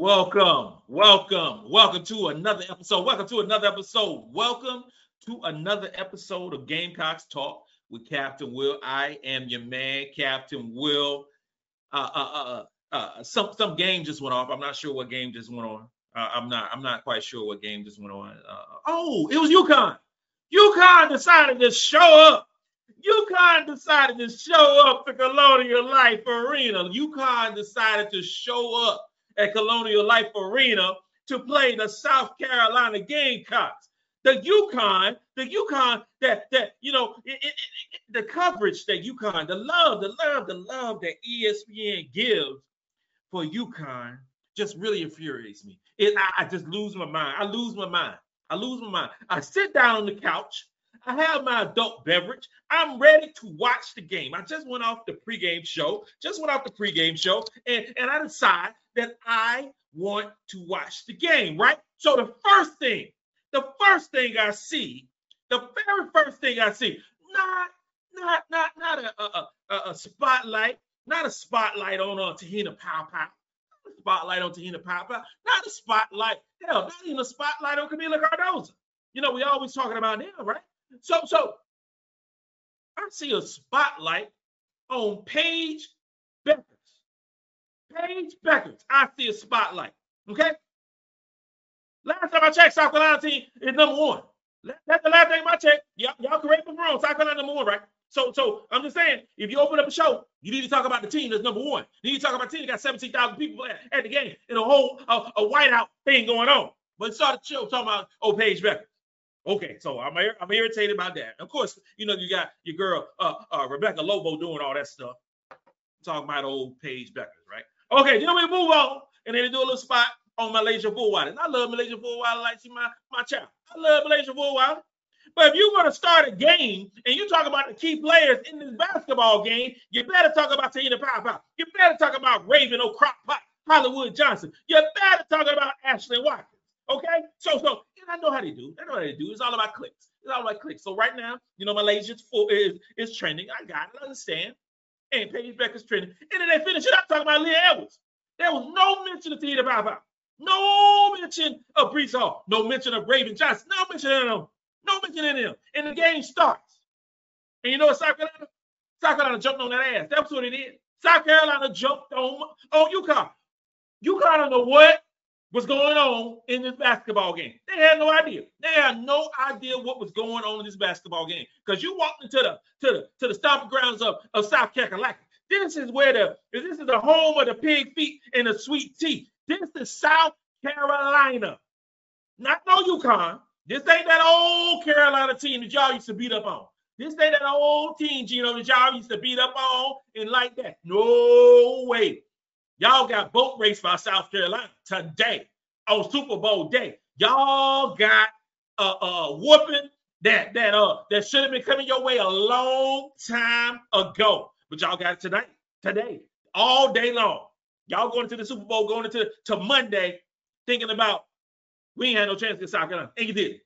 Welcome, welcome, welcome to another episode. Welcome to another episode. Welcome to another episode of Gamecocks Talk with Captain Will. I am your man, Captain Will. Uh, uh, uh, uh, some some game just went off. I'm not sure what game just went on. Uh, I'm not I'm not quite sure what game just went on. Uh, oh, it was UConn. UConn decided to show up. UConn decided to show up to Colonial Life Arena. UConn decided to show up at Colonial Life Arena to play the South Carolina Gamecocks. The UConn, the UConn that that you know, it, it, it, the coverage that UConn, the love, the love, the love that ESPN gives for UConn just really infuriates me. It, I, I just lose my mind. I lose my mind. I lose my mind. I sit down on the couch. I have my adult beverage. I'm ready to watch the game. I just went off the pregame show, just went off the pregame show, and, and I decide that I want to watch the game, right? So the first thing, the first thing I see, the very first thing I see, not not not not a a, a, spotlight, not a spotlight on uh, Te-Hina Paopao, spotlight on Tahina Pow, not a spotlight, hell, not even a spotlight on Kamilla Cardoso. You know, we always talking about them, right? So, so I see a spotlight on Paige Bueckers. Paige Bueckers. I see a spotlight. Okay. Last time I checked, South Carolina team is number one. That's the last thing I checked. Y'all, y'all correct me wrong. South Carolina number one, right? So, so I'm just saying, if you open up a show, you need to talk about the team that's number one. You need to talk about the team that got 17,000 people at, at the game and a whole a, a whiteout thing going on. But start the show talking about oh Paige Bueckers. Okay, so I'm I'm irritated about that. Of course, you know you got your girl uh, uh, Rebecca Lobo doing all that stuff, talking about old Paige Bueckers, right? Okay, then we move on, and then they do a little spot on MiLaysia Fulwiley. And I love MiLaysia Fulwiley like she my my child. I love MiLaysia Fulwiley. But if you're going to start a game and you talk about the key players in this basketball game, you better talk about Tahina Pow. You better talk about Raven O'Crop Pot, Hollywood Johnson. You better talk about Ashlyn Watkins. Okay? So, so and I know how they do. I know how they do. It's all about clicks. It's all about clicks. So right now, you know, Malaysia's full is is trending. I got it. I understand. And Paige Bueckers trending. And then they finish it up talking about Aaliyah Edwards. There was no mention of Pow Pow. No mention of Brees Hall. No mention of Raven Johnson. No mention of them. No mention of them. And the game starts. And you know what South Carolina? South Carolina jumped on that ass. That's what it is. South Carolina jumped on, on UConn. UConn don't know what was going on in this basketball game. They had no idea. They had no idea what was going on in this basketball game. Because you walked into the to the to the stomping grounds of, of South Carolina. This is where the this is the home of the pig feet and the sweet tea. This is South Carolina. Not no UConn. This ain't that old Carolina team that y'all used to beat up on. This ain't that old team, Geno, that y'all used to beat up on and like that. No way. Y'all got boat race by South Carolina today on Super Bowl day. Y'all got a, a whooping that that uh that should have been coming your way a long time ago, but y'all got it tonight, today, all day long. Y'all going into the Super Bowl, going into to Monday, thinking about we ain't had no chance against South Carolina, and you did.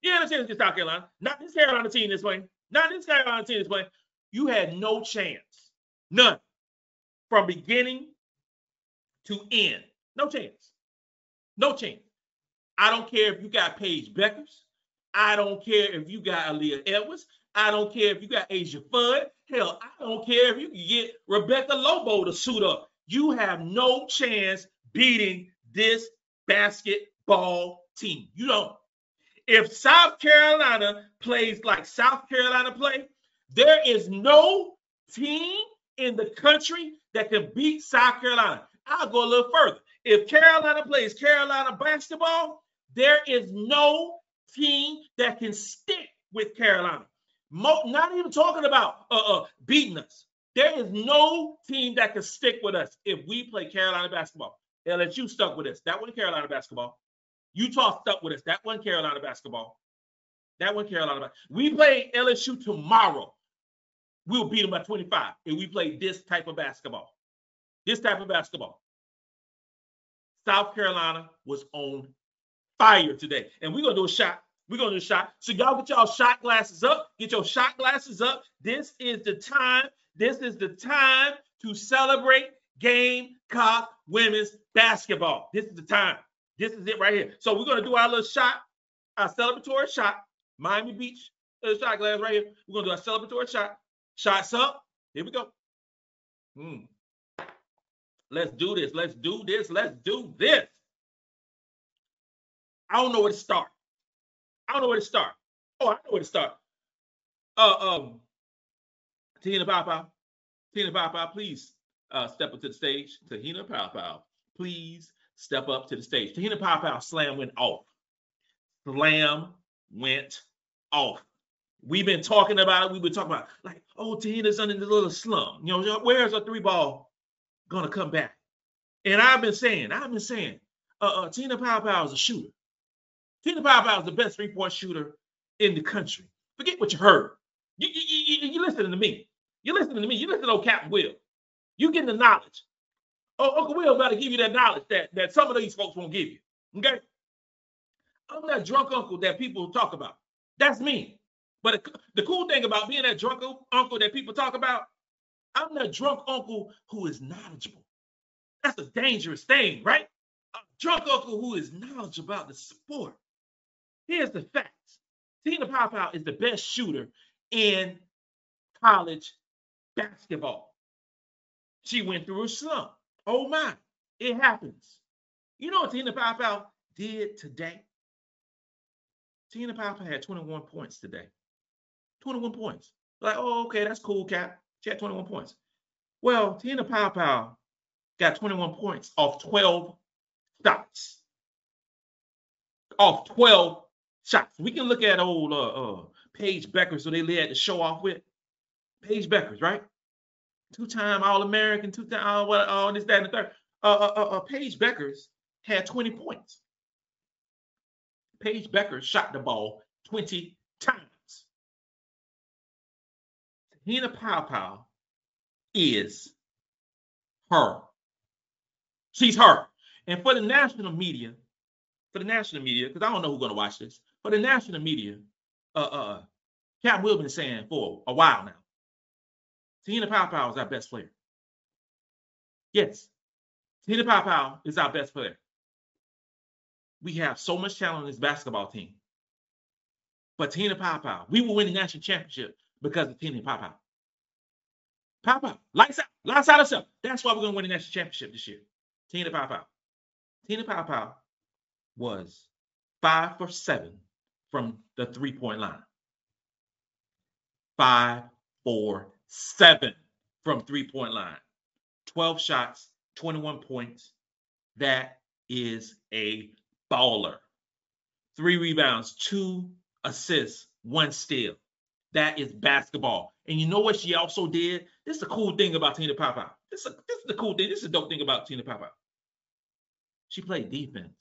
You had a chance against South Carolina, not this Carolina team this way, not this Carolina team this way. You had no chance, none, from beginning to end. No chance. No chance. I don't care if you got Paige Bueckers. I don't care if you got Aaliyah Edwards. I don't care if you got Azzi Fudd. Hell, I don't care if you can get Rebecca Lobo to suit up. You have no chance beating this basketball team. You don't. If South Carolina plays like South Carolina play, there is no team in the country that can beat South Carolina. I'll go a little further. If Carolina plays Carolina basketball, there is no team that can stick with Carolina. Mo- not even talking about uh, uh, beating us. There is no team that can stick with us if we play Carolina basketball. LSU stuck with us. That one Carolina basketball. Utah stuck with us. That one Carolina basketball. That one Carolina. We play LSU tomorrow. We'll beat them by 25 if we play this type of basketball. This type of basketball. South Carolina was on fire today. And we're gonna do a shot. We're gonna do a shot. So y'all get y'all shot glasses up. Get your shot glasses up. This is the time. This is the time to celebrate Gamecock women's basketball. This is the time. This is it right here. So we're gonna do our little shot, our celebratory shot. Miami Beach uh, shot glass right here. We're gonna do our celebratory shot. Shots up. Here we go. Mm. Let's do this. Let's do this. Let's do this. I don't know where to start. I don't know where to start. Oh, I know where to start. Uh, um, Tina Papa, Tina Papa, please uh, step up to the stage. Te-Hina Paopao, please step up to the stage. Te-Hina Paopao slam went off. Slam went off. We've been talking about it. We've been talking about like, oh, Tahina's under the little slum. You know, where's a three ball gonna come back? And I've been saying, I've been saying, uh, uh Tina Papa is a shooter. Tina Papa is the best three point shooter in the country. Forget what you heard. You, you, you, you listening to me. You listening to me. You listen to old Captain Will. You getting the knowledge. Oh, Uncle Will about to give you that knowledge that, that some of these folks won't give you. Okay? I'm that drunk uncle that people talk about. That's me. But the cool thing about being that drunk uncle that people talk about, I'm that drunk uncle who is knowledgeable. That's a dangerous thing, right? A drunk uncle who is knowledgeable about the sport. Here's the facts. Tina Pow is the best shooter in college basketball. She went through a slump. Oh my, it happens. You know what Tina Pow did today? Tina Pow had 21 points today. 21 points. Like, oh, okay, that's cool, Cap. She had 21 points. Well, Tina Pow got 21 points off 12 shots. Off 12 shots. We can look at old uh, uh, Paige Bueckers, so they led to show off with. Paige Bueckers, right? Two-time All-American, two-time uh, all this, that, and the third. Uh, uh, uh, uh, Paige Bueckers had 20 points. Paige Bueckers shot the ball 20 times. Hina Pow Pow is her. She's her. And for the national media, for the national media, because I don't know who's going to watch this, for the national media, uh, uh, Cap Will been saying for a while now, Tina Pow Pow is our best player. Yes, Tina Pow Pow is our best player. We have so much talent on this basketball team. But Tina Pow Pow, we will win the national championship because of Tina Pow Pow. Pow Pow, lights out, lights out herself. That's why we're going to win the national championship this year. Tina Pow Pow. Tina Pow Pow was five for seven from the three point line. Five for seven from three point line. 12 shots, 21 points. That is a baller. Three rebounds, two assists, one steal. That is basketball. And you know what she also did? This is the cool thing about Tina Papa. This is, a, this is the cool thing. This is the dope thing about Tina Papa. She played defense.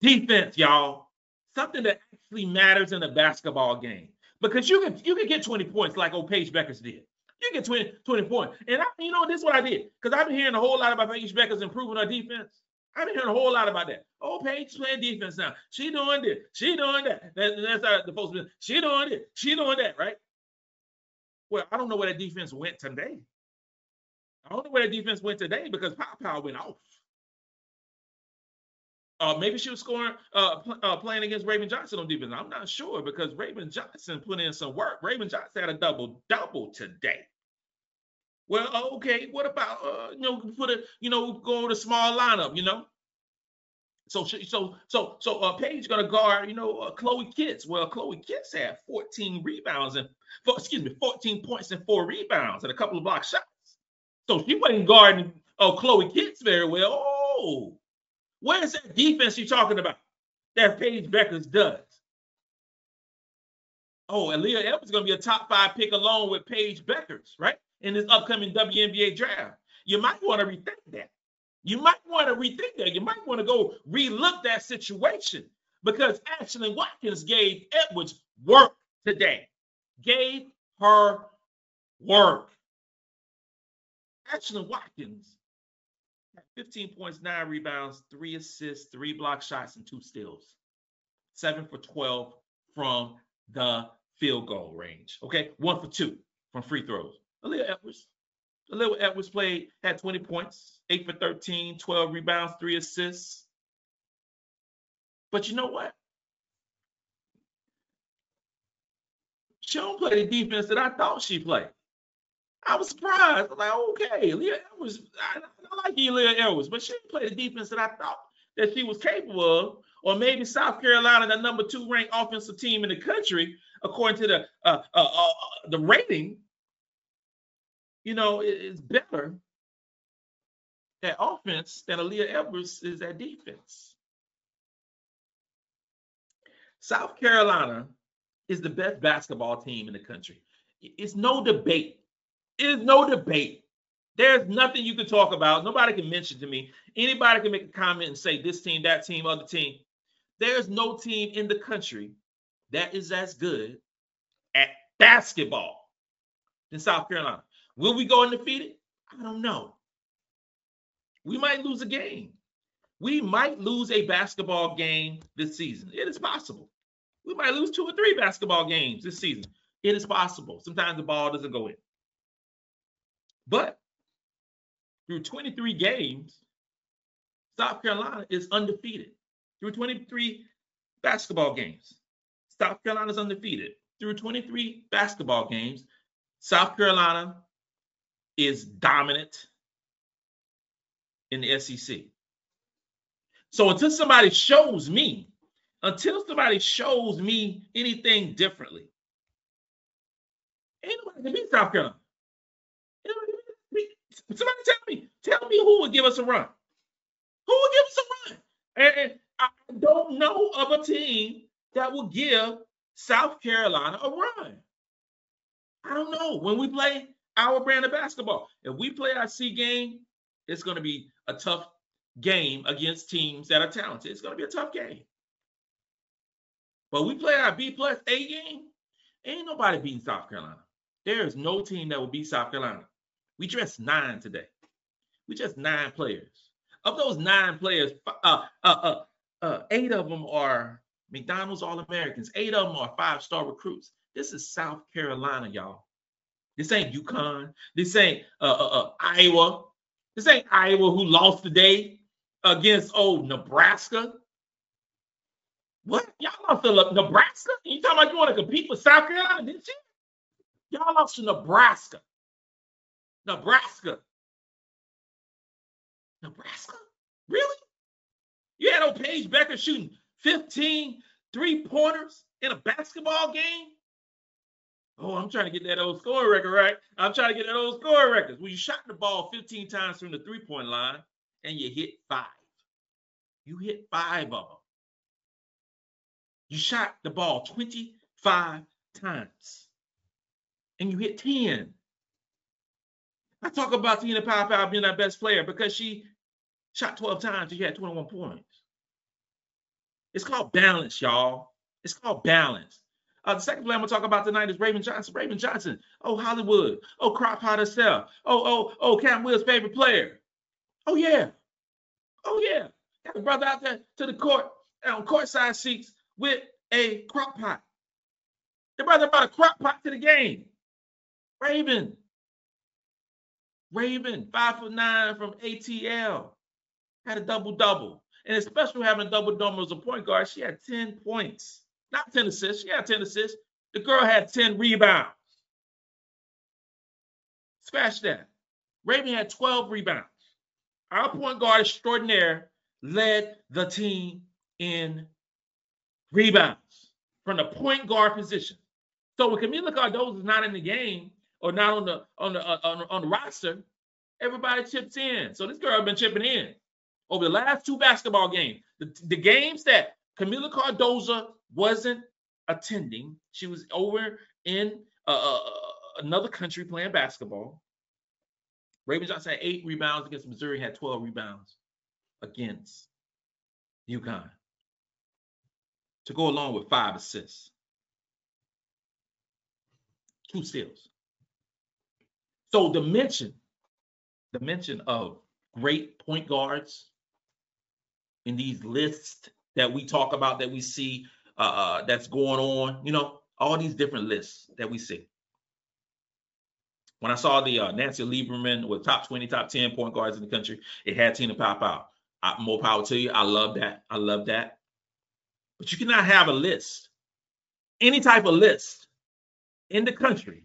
Defense, y'all. Something that actually matters in a basketball game. Because you can you can get 20 points like old Paige Bueckers did. You get 20, 20 points. And I, you know, this is what I did. Because I've been hearing a whole lot about Paige Bueckers improving her defense. I've been hearing a whole lot about that. Oh, Paige playing defense now. She doing this. She doing that. that that's how the folks. She doing it. She doing that, right? Well, I don't know where that defense went today. I don't know where that defense went today because Pow Pow went off. Uh, maybe she was scoring, uh, pl- uh, playing against Raven Johnson on defense. I'm not sure because Raven Johnson put in some work. Raven Johnson had a double double today. Well, okay. What about uh, you know put a you know go with a small lineup? You know. So so so so uh, Paige gonna guard you know uh, Chloe Kitts. Well, Chloe Kitts had 14 rebounds and four, excuse me 14 points and four rebounds and a couple of block shots. So she wasn't guarding uh, Chloe Kitts very well. Oh, Where's that defense you're talking about that Paige Bueckers does? Oh, and Leah Evans to be a top five pick along with Paige Bueckers, right? In this upcoming WNBA draft. You might want to rethink that. You might want to rethink that. You might want to go relook that situation because Ashlyn Watkins gave Edwards work today. Gave her work. Ashlyn Watkins 15 points, nine rebounds, three assists, three block shots, and two steals. seven for 12 from the field goal range. Okay, one for two from free throws. Aaliyah Edwards. Aaliyah Edwards played, had 20 points, eight for 13, 12 rebounds, three assists. But you know what? She don't play the defense that I thought she played. I was surprised. I was like, okay, Aaliyah Edwards, I, I like Aaliyah Edwards, but she didn't play the defense that I thought that she was capable of. Or maybe South Carolina, the number two ranked offensive team in the country, according to the uh, uh, uh, the rating, you know, is better at offense than Aaliyah Edwards is at defense. South Carolina is the best basketball team in the country. It's no debate. It is no debate. There's nothing you can talk about. Nobody can mention to me. Anybody can make a comment and say this team, that team, other team. There's no team in the country that is as good at basketball than South Carolina. Will we go undefeated? I don't know. We might lose a game. We might lose a basketball game this season. It is possible. We might lose two or three basketball games this season. It is possible. Sometimes the ball doesn't go in. But through 23 games, South Carolina is undefeated. Through 23 basketball games, South Carolina is undefeated. Through 23 basketball games, South Carolina is dominant in the SEC. So until somebody shows me, until somebody shows me anything differently, ain't nobody can beat South Carolina. Somebody tell me, tell me who would give us a run. Who would give us a run? And, I don't know of a team that will give South Carolina a run. I don't know. When we play our brand of basketball, if we play our C game, it's going to be a tough game against teams that are talented. It's going to be a tough game. But we play our B plus A game, ain't nobody beating South Carolina. There is no team that will beat South Carolina. We dressed nine today. We just nine players. Of those nine players, uh, uh, uh, uh, eight of them are McDonald's All Americans. Eight of them are five star recruits. This is South Carolina, y'all. This ain't UConn. This ain't uh, uh, uh, Iowa. This ain't Iowa who lost today against old Nebraska. What? Y'all lost to Nebraska? You talking about you want to compete with South Carolina, didn't you? Y'all lost to Nebraska. Nebraska. Nebraska? Really? You had old Paige Bueckers shooting 15 three pointers in a basketball game? Oh, I'm trying to get that old scoring record right. I'm trying to get that old scoring record. Well, you shot the ball 15 times from the three point line and you hit five. You hit five of them. You shot the ball 25 times and you hit 10. I talk about Tina Power being our best player because she shot 12 times and she had 21 points. It's called balance, y'all. It's called balance. Uh, the second player I'm gonna talk about tonight is Raven Johnson. Raven Johnson. Oh, Hollywood. Oh, Crock Pot herself. Oh, oh, oh, Cam Will's favorite player. Oh, yeah. Oh, yeah. Got a brother out there to the court on courtside seats with a crock pot. The brother brought a crock pot to the game. Raven. Raven, five foot nine from ATL, had a double double. And it's special having a double double as a point guard. She had 10 points, not 10 assists. Had 10 assists. The girl had 10 rebounds. Scratch that. Raven had 12 rebounds. Our point guard extraordinaire led the team in rebounds from the point guard position. So when Kamilla Cardoso is not in the game or not on the on the uh, on, on the roster, everybody chips in. So this girl has been chipping in over the last two basketball games. The, the games that Kamilla Cardoso wasn't attending, she was over in uh, uh, uh, another country playing basketball. Raven Johnson had eight rebounds against Missouri, had 12 rebounds against UConn to go along with five assists, two steals. So the mention, the mention of great point guards in these lists that we talk about that we see uh, uh, that's going on. You know, all these different lists that we see. When I saw the uh, Nancy Lieberman with top 20, top 10 point guards in the country, it had Tina Pop out. I, more power to you. I love that. I love that. But you cannot have a list, any type of list in the country,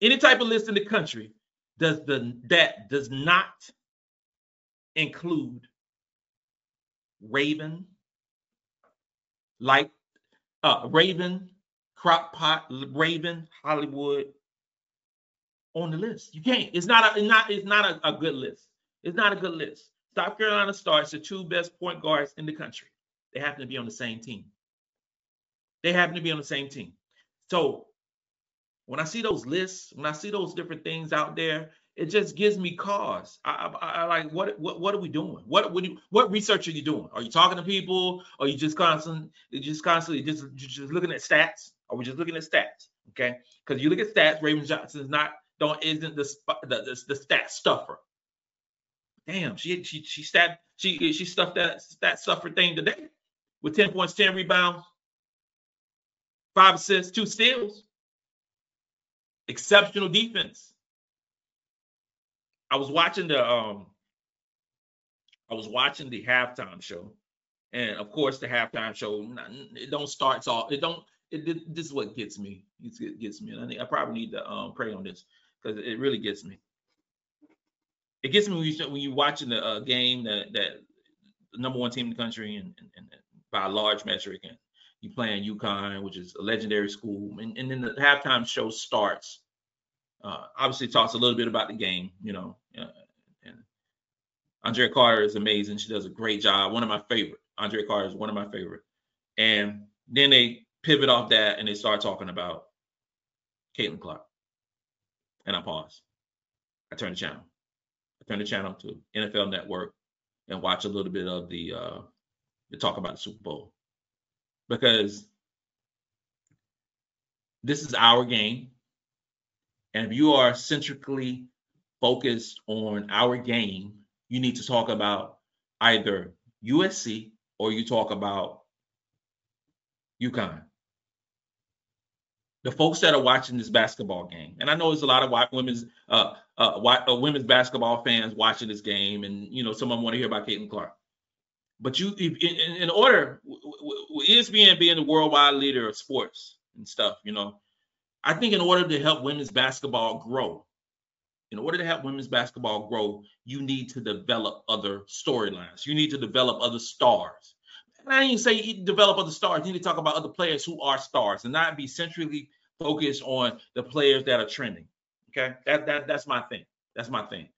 any type of list in the country does the that does not include Raven, like uh, Raven, Crockpot, Raven, Hollywood on the list. You can't. It's not a it's not it's not a, a good list. It's not a good list. South Carolina starts the two best point guards in the country. They happen to be on the same team. They happen to be on the same team. So when I see those lists, when I see those different things out there, it just gives me cause. I, I, I like what what what are we doing? What what, you, what research are you doing? Are you talking to people? Are you just constantly just constantly just just looking at stats? Are we just looking at stats? Okay, because you look at stats, Raven Johnson is not don't isn't the the, the, the stat stuffer. Damn, she she she stat she she stuffed that stat stuffer thing today with 10 points, 10 rebounds, five assists, two steals. Exceptional defense. I was watching the um I was watching the halftime show, and of course the halftime show it don't start off it don't it, this is what gets me. It gets me. And I, think I probably need to um pray on this because it really gets me. It gets me when you when you're watching the uh, game that that the number one team in the country and, and, and by a large metric and you playing UConn, which is a legendary school, and, and then the halftime show starts uh, obviously talks a little bit about the game, you know. Uh, and Andraya Carter is amazing. She does a great job. One of my favorite. Andraya Carter is one of my favorite. And then they pivot off that and they start talking about Caitlin Clark. And I pause. I turn the channel. I turn the channel to NFL Network and watch a little bit of the uh the talk about the Super Bowl. Because this is our game. And if you are centrically focused on our game, you need to talk about either USC or you talk about UConn. The folks that are watching this basketball game, and I know there's a lot of white women's uh, uh, white, uh, women's basketball fans watching this game, and you know some of them want to hear about Caitlin Clark. But you, in, in order, ESPN being the worldwide leader of sports and stuff, you know, I think in order to help women's basketball grow, in order to help women's basketball grow, you need to develop other storylines. You need to develop other stars. And I didn't say develop other stars. You need to talk about other players who are stars and not be centrally focused on the players that are trending. Okay, that that that's my thing. That's my thing.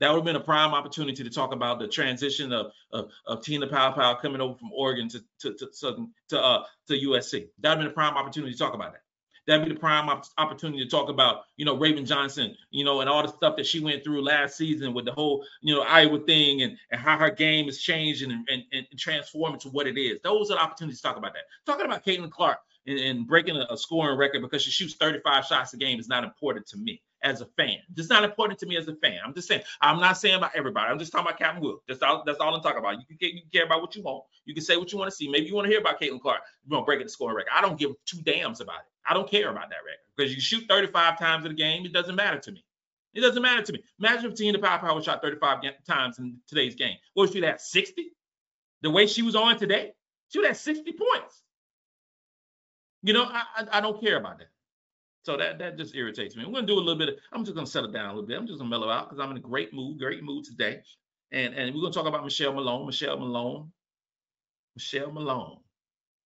That would have been a prime opportunity to talk about the transition of of, of Tina Pow Pow coming over from Oregon to to to to, uh, to USC. That would have been a prime opportunity to talk about that that'd be the prime op- opportunity to talk about, you know, Raven Johnson, you know, and all the stuff that she went through last season with the whole, you know, Iowa thing and, and how her game is changing and, and, and transforming to what it is. Those are the opportunities to talk about that. Talking about Caitlin Clark and, and breaking a, a scoring record because she shoots 35 shots a game is not important to me as a fan. It's not important to me as a fan. I'm just saying. I'm not saying about everybody. I'm just talking about Captain Will. That's all. That's all I'm talking about. You can, you can care about what you want. You can say what you want to see. Maybe you want to hear about Caitlin Clark. You want to break the scoring record. I don't give two damns about it. I don't care about that record because you shoot 35 times in a game. It doesn't matter to me. It doesn't matter to me. Imagine if Tina Power Power shot 35 times in today's game. What was she have 60? The way she was on today, she was at 60 points. You know, I, I, I don't care about that. So that that just irritates me. I'm gonna do a little bit. Of, I'm just gonna settle down a little bit. I'm just gonna mellow out because I'm in a great mood, great mood today. And and we're gonna talk about Michelle Malone. Michelle Malone. Michelle Malone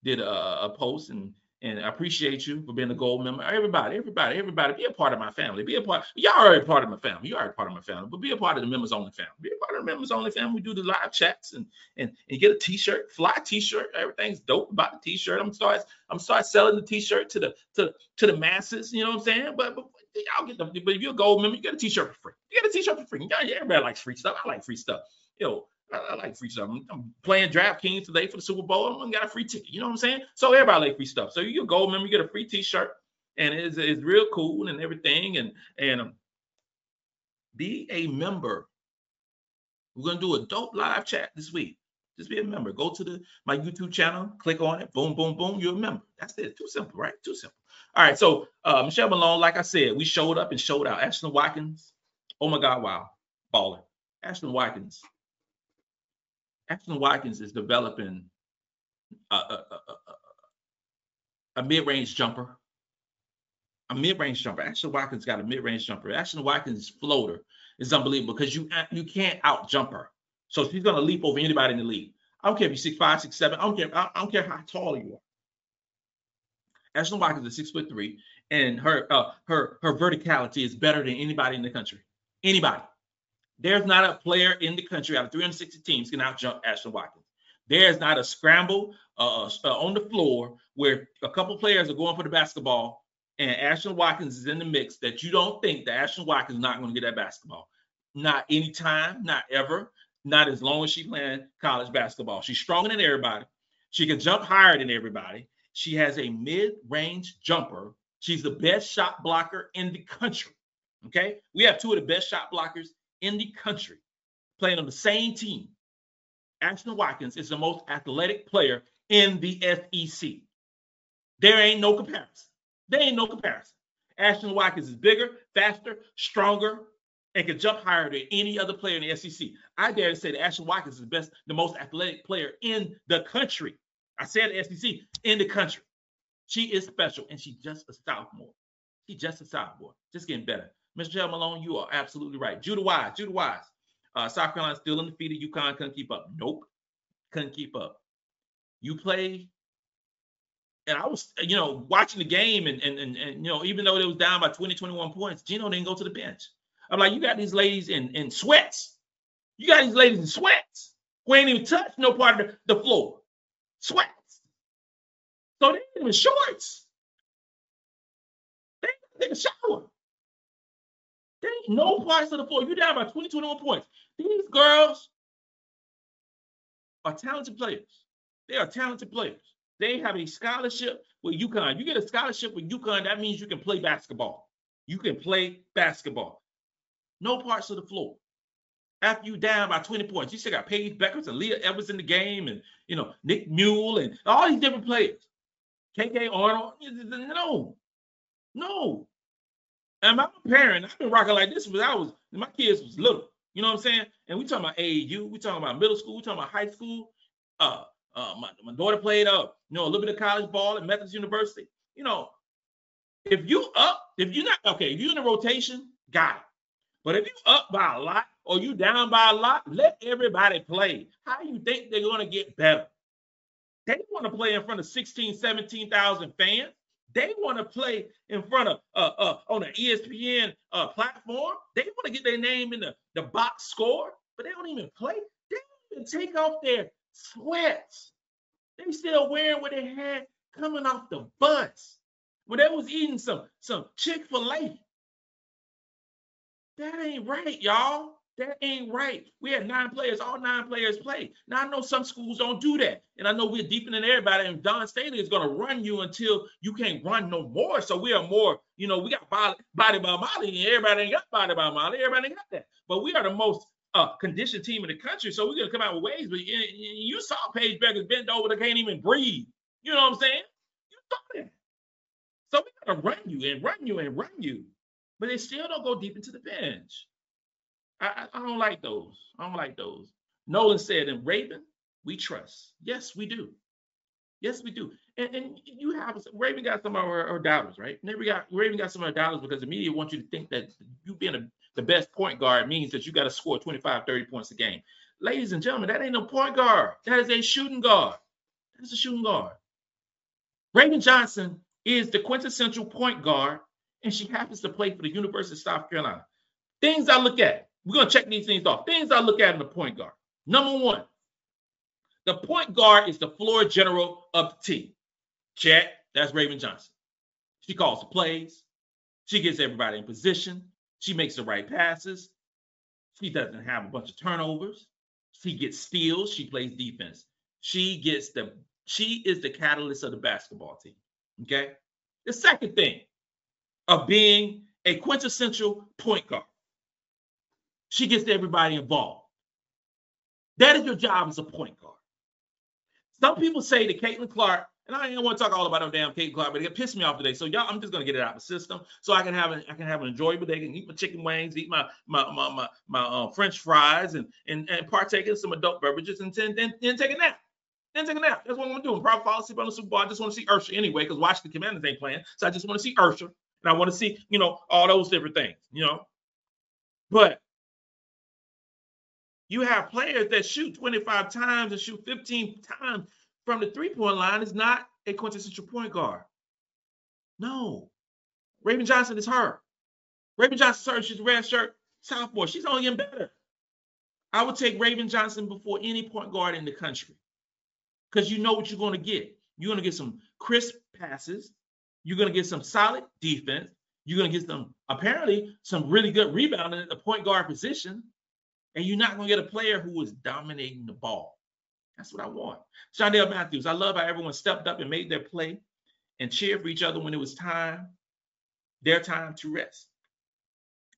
did a, a post and and I appreciate you for being a gold member. Everybody, everybody, everybody, be a part of my family. Be a part. Y'all already part of my family. You are part of my family, but be a part of the members only family. Be a part of the members only family. We do the live chats and and and get a t-shirt, fly t-shirt. Everything's dope about the t-shirt. I'm start I'm start selling the t-shirt to the to to the masses. You know what I'm saying? But, but y'all get the. But if you're a gold member, you get a t-shirt for free. You get a t-shirt for free. Yeah, everybody likes free stuff. I like free stuff. Yo, I, like free stuff. I'm, I'm playing DraftKings today for the Super Bowl. I'm got a free ticket. You know what I'm saying? So everybody like free stuff. So you go, a gold member, you get a free T-shirt, and it's, it's real cool and everything. And and um, be a member. We're gonna do a dope live chat this week. Just be a member. Go to the my YouTube channel, click on it, boom, boom, boom. You're a member. That's it. Too simple, right? Too simple. All right. So uh, Michelle Malone, like I said, we showed up and showed out. Ashlyn Watkins. Oh my God, wow, baller. Ashlyn Watkins. Ashlyn Watkins is developing a, a, a, a mid-range jumper. A mid-range jumper. Ashlyn Watkins got a mid-range jumper. Ashlyn Watkins' floater is unbelievable because you you can't out jump her. So she's gonna leap over anybody in the league. I don't care if you're six five, six seven. I don't care. I, don't care how tall you are. Ashlyn Watkins is six foot three, and her uh, her her verticality is better than anybody in the country. Anybody. There's not a player in the country out of 360 teams can out jump Ashlyn Watkins. There's not a scramble uh, uh, uh, on the floor where a couple players are going for the basketball and Ashlyn Watkins is in the mix that you don't think that Ashlyn Watkins is not going to get that basketball. Not anytime, not ever, not as long as she's playing college basketball. She's stronger than everybody. She can jump higher than everybody. She has a mid-range jumper. She's the best shot blocker in the country. Okay. We have two of the best shot blockers in the country playing on the same team. Ashlyn Watkins is the most athletic player in the SEC. There ain't no comparison. There ain't no comparison. Ashlyn Watkins is bigger, faster, stronger, and can jump higher than any other player in the SEC. I dare to say that Ashlyn Watkins is the best, the most athletic player in the country. I said the SEC in the country. She is special, and she's just a sophomore. She's just a sophomore, just getting better. Michelle Malone, you are absolutely right. Judah Wise, Judah Wise. Uh, South Carolina still undefeated. UConn couldn't keep up. Nope, couldn't keep up. You play, and I was, you know, watching the game, and and and, and you know, even though it was down by 20, 21 points, Geno didn't go to the bench. I'm like, you got these ladies in in sweats. You got these ladies in sweats who ain't even touched no part of the, the floor. Sweats. So they ain't even shorts. They ain't take a shower. There ain't no parts of the floor. You down by 20, 21 points. These girls are talented players. They are talented players. They have a scholarship with UConn. You get a scholarship with UConn, that means you can play basketball. You can play basketball. No parts of the floor. After you down by 20 points, you still got Paige Bueckers and Aaliyah Edwards in the game, and you know, Nika Muhl and all these different players. KK Arnold. No, no. And I'm a parent. I've been rocking like this since I was my kids was little. You know what I'm saying? And we talking about AAU, we talking about middle school, we talking about high school. Uh, uh, my, my daughter played up, you know, a little bit of college ball at Methodist University. You know, if you up, if you're not okay, if you're in a rotation, got it. But if you up by a lot or you down by a lot, let everybody play. How you think they're to get better? They want to play in front of 16, 17,000 fans. They want to play in front of uh, uh, on an ESPN uh, platform. They want to get their name in the, the box score, but they don't even play. They don't even take off their sweats. They still wearing what they had coming off the bus when they was eating some some Chick-fil-A. That ain't right, y'all. That ain't right. We had nine players, all nine players play. Now I know some schools don't do that. And I know we're deepening everybody, and Dawn Staley is gonna run you until you can't run no more. So we are more, you know, we got body, by Molly, and everybody ain't got body by Molly, everybody ain't got that. But we are the most uh, conditioned team in the country. So we're gonna come out with ways. But you, saw Paige Bueckers bend over, they can't even breathe. You know what I'm saying? You saw that. So we gotta run you and run you and run you. But they still don't go deep into the bench. I, I don't like those. I don't like those. Nolan said, in Raven, we trust. Yes, we do. Yes, we do. And, and you have Raven got some of our, our dollars, right? Raven got Raven got some of our dollars because the media wants you to think that you being a, the best point guard means that you got to score 25, 30 points a game. Ladies and gentlemen, that ain't no point guard. That is a shooting guard. That is a shooting guard. Raven Johnson is the quintessential point guard, and she happens to play for the University of South Carolina. Things I look at we're going to check these things off. Things I look at in the point guard. Number one, the point guard is the floor general of the team. Check. That's Raven Johnson. She calls the plays. She gets everybody in position. She makes the right passes. She doesn't have a bunch of turnovers. She gets steals. She plays defense. She gets the, she is the catalyst of the basketball team. Okay. The second thing of being a quintessential point guard she gets everybody involved. That is your job as a point guard. Some people say to Caitlin Clark, and I don't want to talk all about no damn Caitlin Clark, but it pissed me off today. So y'all, I'm just gonna get it out of the system so I can have an I can have an enjoyable day. I can eat my chicken wings, eat my my my my, my uh, French fries, and and and partake in some adult beverages, and then then, then take a nap. Then take a nap. That's what I'm doing. Probably fall asleep on the Super Bowl. I just want to see Usher anyway, because Washington Commanders ain't playing. So I just want to see Usher, and I want to see you know all those different things. You know, but you have players that shoot 25 times and shoot 15 times from the three point line is not a quintessential point guard. No. Raven Johnson is her. Raven Johnson, her, she's red shirt sophomore. She's only getting better. I would take Raven Johnson before any point guard in the country because you know what you're going to get. You're going to get some crisp passes. You're going to get some solid defense. You're going to get some, apparently, some really good rebounding at the point guard position and you're not going to get a player who is dominating the ball. That's what I want. Shondell Matthews, I love how everyone stepped up and made their play and cheered for each other when it was time, their time to rest.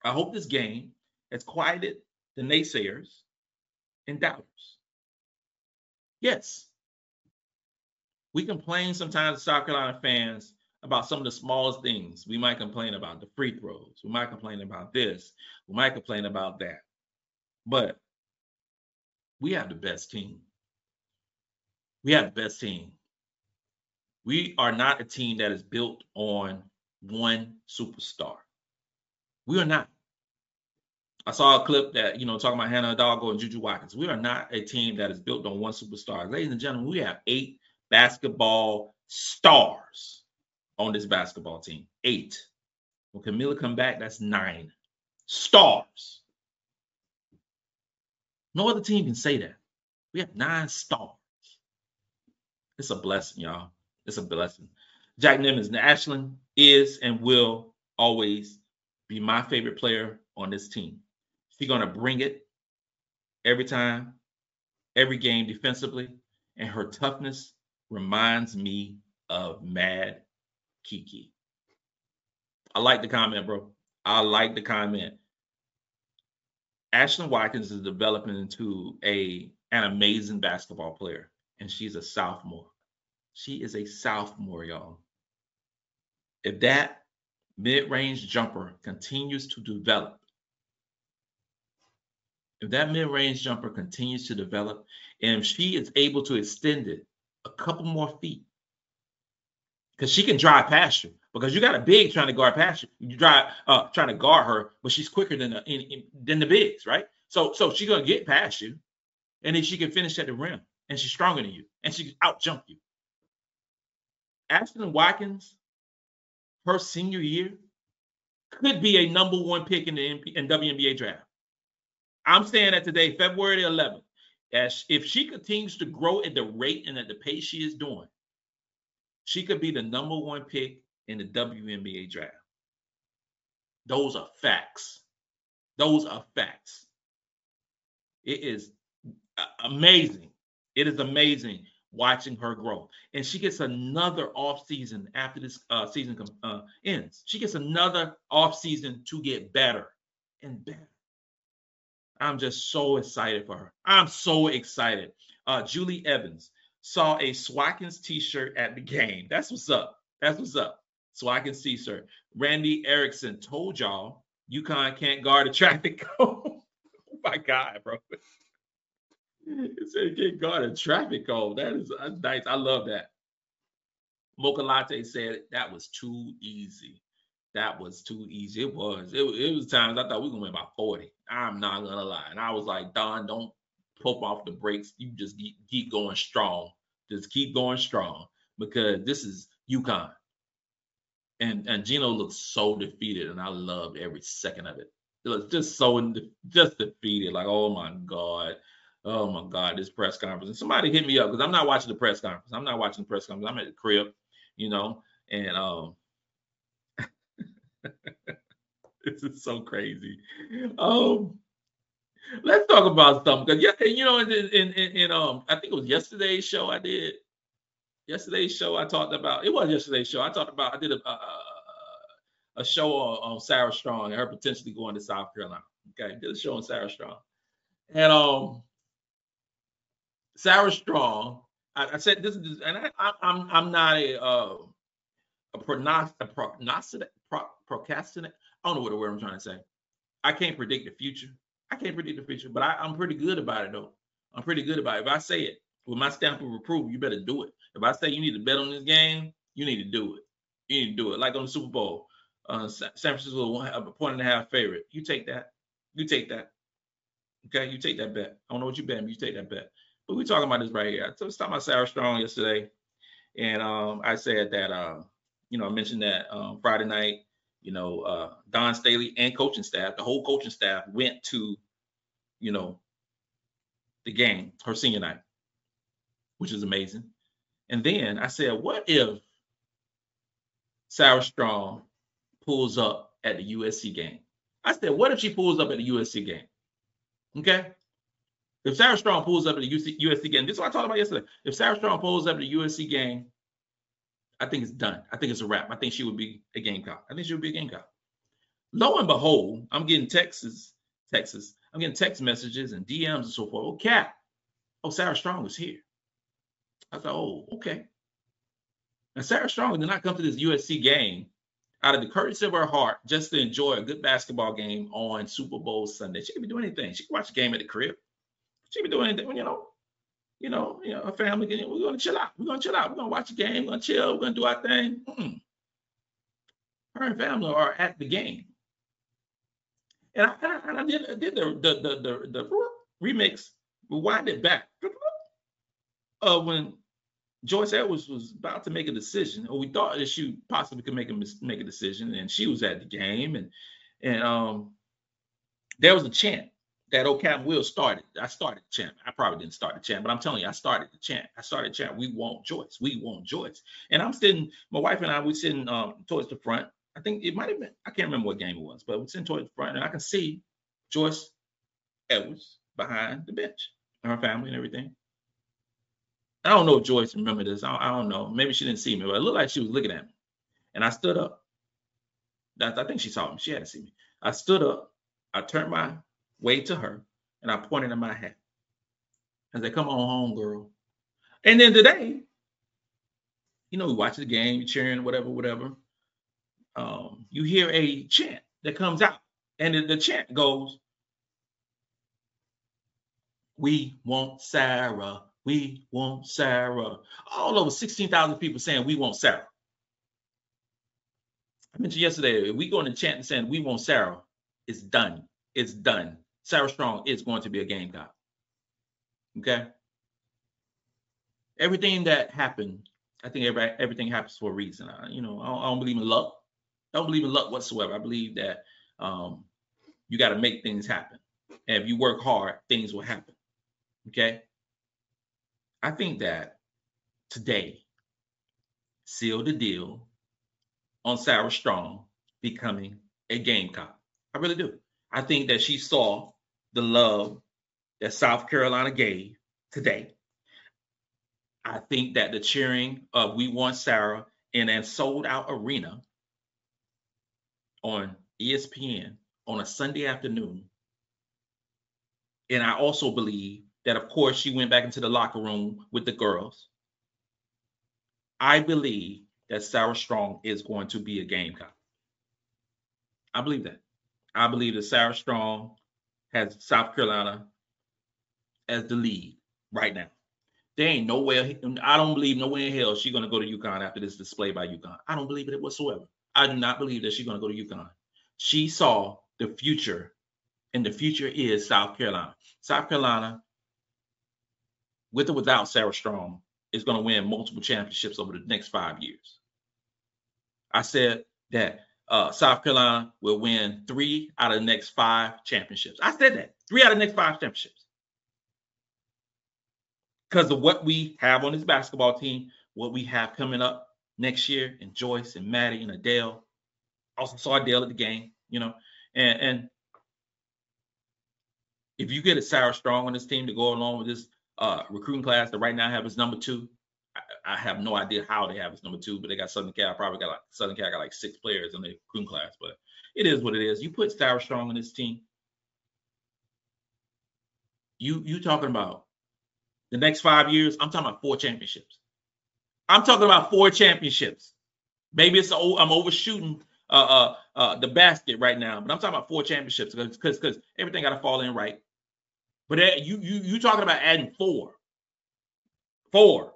I hope this game has quieted the naysayers and doubters. Yes, we complain sometimes as South Carolina fans about some of the smallest things. We might complain about the free throws. We might complain about this. We might complain about that. But we have the best team. We have the best team. We are not a team that is built on one superstar. We are not. I saw a clip that, you know, talking about Hannah Hidalgo and Juju Watkins. We are not a team that is built on one superstar. Ladies and gentlemen, we have eight basketball stars on this basketball team. Eight. When Kamilla come back, that's nine stars. No other team can say that. We have nine stars. It's a blessing, y'all. It's a blessing. Jack Nimmons, Ashlyn is and will always be my favorite player on this team. She's gonna bring it every time, every game defensively, and her toughness reminds me of Mad Kiki. I like the comment, bro. I like the comment. Ashlyn Watkins is developing into a an amazing basketball player, and she's a sophomore. She is a sophomore, y'all. If that mid-range jumper continues to develop, if that mid-range jumper continues to develop, and if she is able to extend it a couple more feet, because she can drive past you because you got a big trying to guard past you. You drive uh trying to guard her, but she's quicker than the in, in, than the bigs, right? So so she's gonna get past you, and then she can finish at the rim, and she's stronger than you, and she can out jump you. Ashlyn Watkins, her senior year, could be a number one pick in the MP, in WNBA draft. I'm saying that today, February 11th. As if she continues to grow at the rate and at the pace she is doing, she could be the number one pick in the WNBA draft. Those are facts. Those are facts. It is amazing. It is amazing watching her grow. And she gets another off season after this uh, season uh, ends. She gets another off season to get better and better. I'm just so excited for her. I'm so excited. Uh, Julie Evans saw a Swatkins t-shirt at the game. That's what's up. That's what's up so I can see, sir. Randy Erickson told y'all UConn can't guard a traffic cone. oh my God, bro. He said can't guard a traffic cone. That is uh, nice. I love that. Mocha Latte said that was too easy. That was too easy. It was. It, it was times I thought we were gonna win about 40. I'm not gonna lie. And I was like, Dawn, don't pump off the brakes. You just keep, keep going strong. Just keep going strong because this is UConn and and Geno looked so defeated, and I loved every second of it. It was just so just defeated, like oh my god, oh my god, this press conference. And somebody hit me up because I'm not watching the press conference. I'm not watching the press conference. I'm at the crib, you know, and um, this is so crazy. Um, let's talk about something because yeah, you know, in, in, in, in um, I think it was yesterday's show I did yesterday's show I talked about it was yesterday's show. I talked about I did a a, a show on, on, Sarah Strong and her potentially going to South Carolina. Okay, did a show on Sarah Strong, and um, Sarah Strong. I, I, said this is, and I, I, I'm I'm not a uh, a prognost a prognostic pro, procrastinate. I don't know what the word I'm trying to say. I can't predict the future. I can't predict the future, but I, I'm pretty good about it though. I'm pretty good about it. If I say it with my stamp of approval, you better do it. If I say you need to bet on this game, you need to do it. You need to do it. Like on the Super Bowl, uh, San Francisco a point and a half favorite. You take that. You take that. Okay, you take that bet. I don't know what you bet, but you take that bet. But we're talking about this right here. I was talking about Sarah Strong yesterday, and um, I said that uh, you know I mentioned that um, Friday night, you know, uh, Dawn Staley and coaching staff, the whole coaching staff went to, you know, the game, her senior night, which is amazing. And then I said, what if Sarah Strong pulls up at the USC game? I said, what if she pulls up at the USC game? Okay. If Sarah Strong pulls up at the USC game, this is what I talked about yesterday. If Sarah Strong pulls up at the USC game, I think it's done. I think it's a wrap. I think she would be a Gamecock. I think she would be a Gamecock. Lo and behold, I'm getting Texas, Texas. I'm getting text messages and DMs and so forth. Oh, Cap. Oh, Sarah Strong is here. I thought, oh, okay. And Sarah Strong did not come to this USC game out of the courtesy of her heart just to enjoy a good basketball game on Super Bowl Sunday. She could be doing anything. She could watch a game at the crib. She could be doing anything, you know. You know, you know, her family, we're gonna chill out. We're gonna chill out. We're gonna watch a game. We're gonna chill. We're gonna do our thing. Mm-mm. Her and family are at the game. And I, and I, and I did, I did the, the, the, the, the remix, rewind it back. Uh, when Joyce Edwards was about to make a decision, or we thought that she possibly could make a make a decision, and she was at the game, and and um, there was a chant that old Captain Will started. I started the chant. I probably didn't start the chant, but I'm telling you, I started the chant. I started the chant. We want Joyce. We want Joyce. And I'm sitting. My wife and I we sitting um, towards the front. I think it might have been. I can't remember what game it was, but we're sitting towards the front, and I can see Joyce Edwards behind the bench, and her family and everything. I don't know if Joyce remember this. I, I, don't know. Maybe she didn't see me, but it looked like she was looking at me. And I stood up. That, I think she saw me. She had to see me. I stood up. I turned my way to her and I pointed at my hat. I said, Come on home, girl. And then today, you know, we watch the game, you cheering, whatever, whatever. Um, you hear a chant that comes out, and the, the chant goes, We want Sarah we want Sarah. All over 16,000 people saying we want Sarah. I mentioned yesterday, we go in the chant and saying we want Sarah, it's done. It's done. Sarah Strong is going to be a game Gamecock. Okay. Everything that happened, I think every, everything happens for a reason. I, you know, I don't, I don't, believe in luck. I don't believe in luck whatsoever. I believe that um, you got to make things happen. And if you work hard, things will happen. Okay. I think that today sealed the deal on Sarah Strong becoming a Gamecock. I really do. I think that she saw the love that South Carolina gave today. I think that the cheering of We Want Sarah in a sold out arena on ESPN on a Sunday afternoon. And I also believe that of course she went back into the locker room with the girls. I believe that Sarah Strong is going to be a Gamecock. I believe that. I believe that Sarah Strong has South Carolina as the lead right now. There ain't nowhere. I don't believe nowhere in hell she's to go to UConn after this display by UConn. I don't believe it whatsoever. I do not believe that she's to go to UConn. She saw the future, and the future is South Carolina. South Carolina with or without Sarah Strong, is going to win multiple championships over the next five years. I said that uh, South Carolina will win three out of the next five championships. I said that three out of the next five championships because of what we have on this basketball team, what we have coming up next year, and Joyce and Maddie and Adhel. Also saw Adhel at the game, you know, and and if you get a Sarah Strong on this team to go along with this uh, recruiting class that right now have his number two. I, I, have no idea how they have his number two, but they got Southern Cal. Probably got like Southern Cal got like six players in the recruiting class, but it is what it is. You put Sarah Strong on this team. You you talking about the next five years, I'm talking about four championships. I'm talking about four championships. Maybe it's I'm overshooting uh, uh, uh, the basket right now, but I'm talking about four championships because because everything got to fall in right. But you you you talking about adding four, four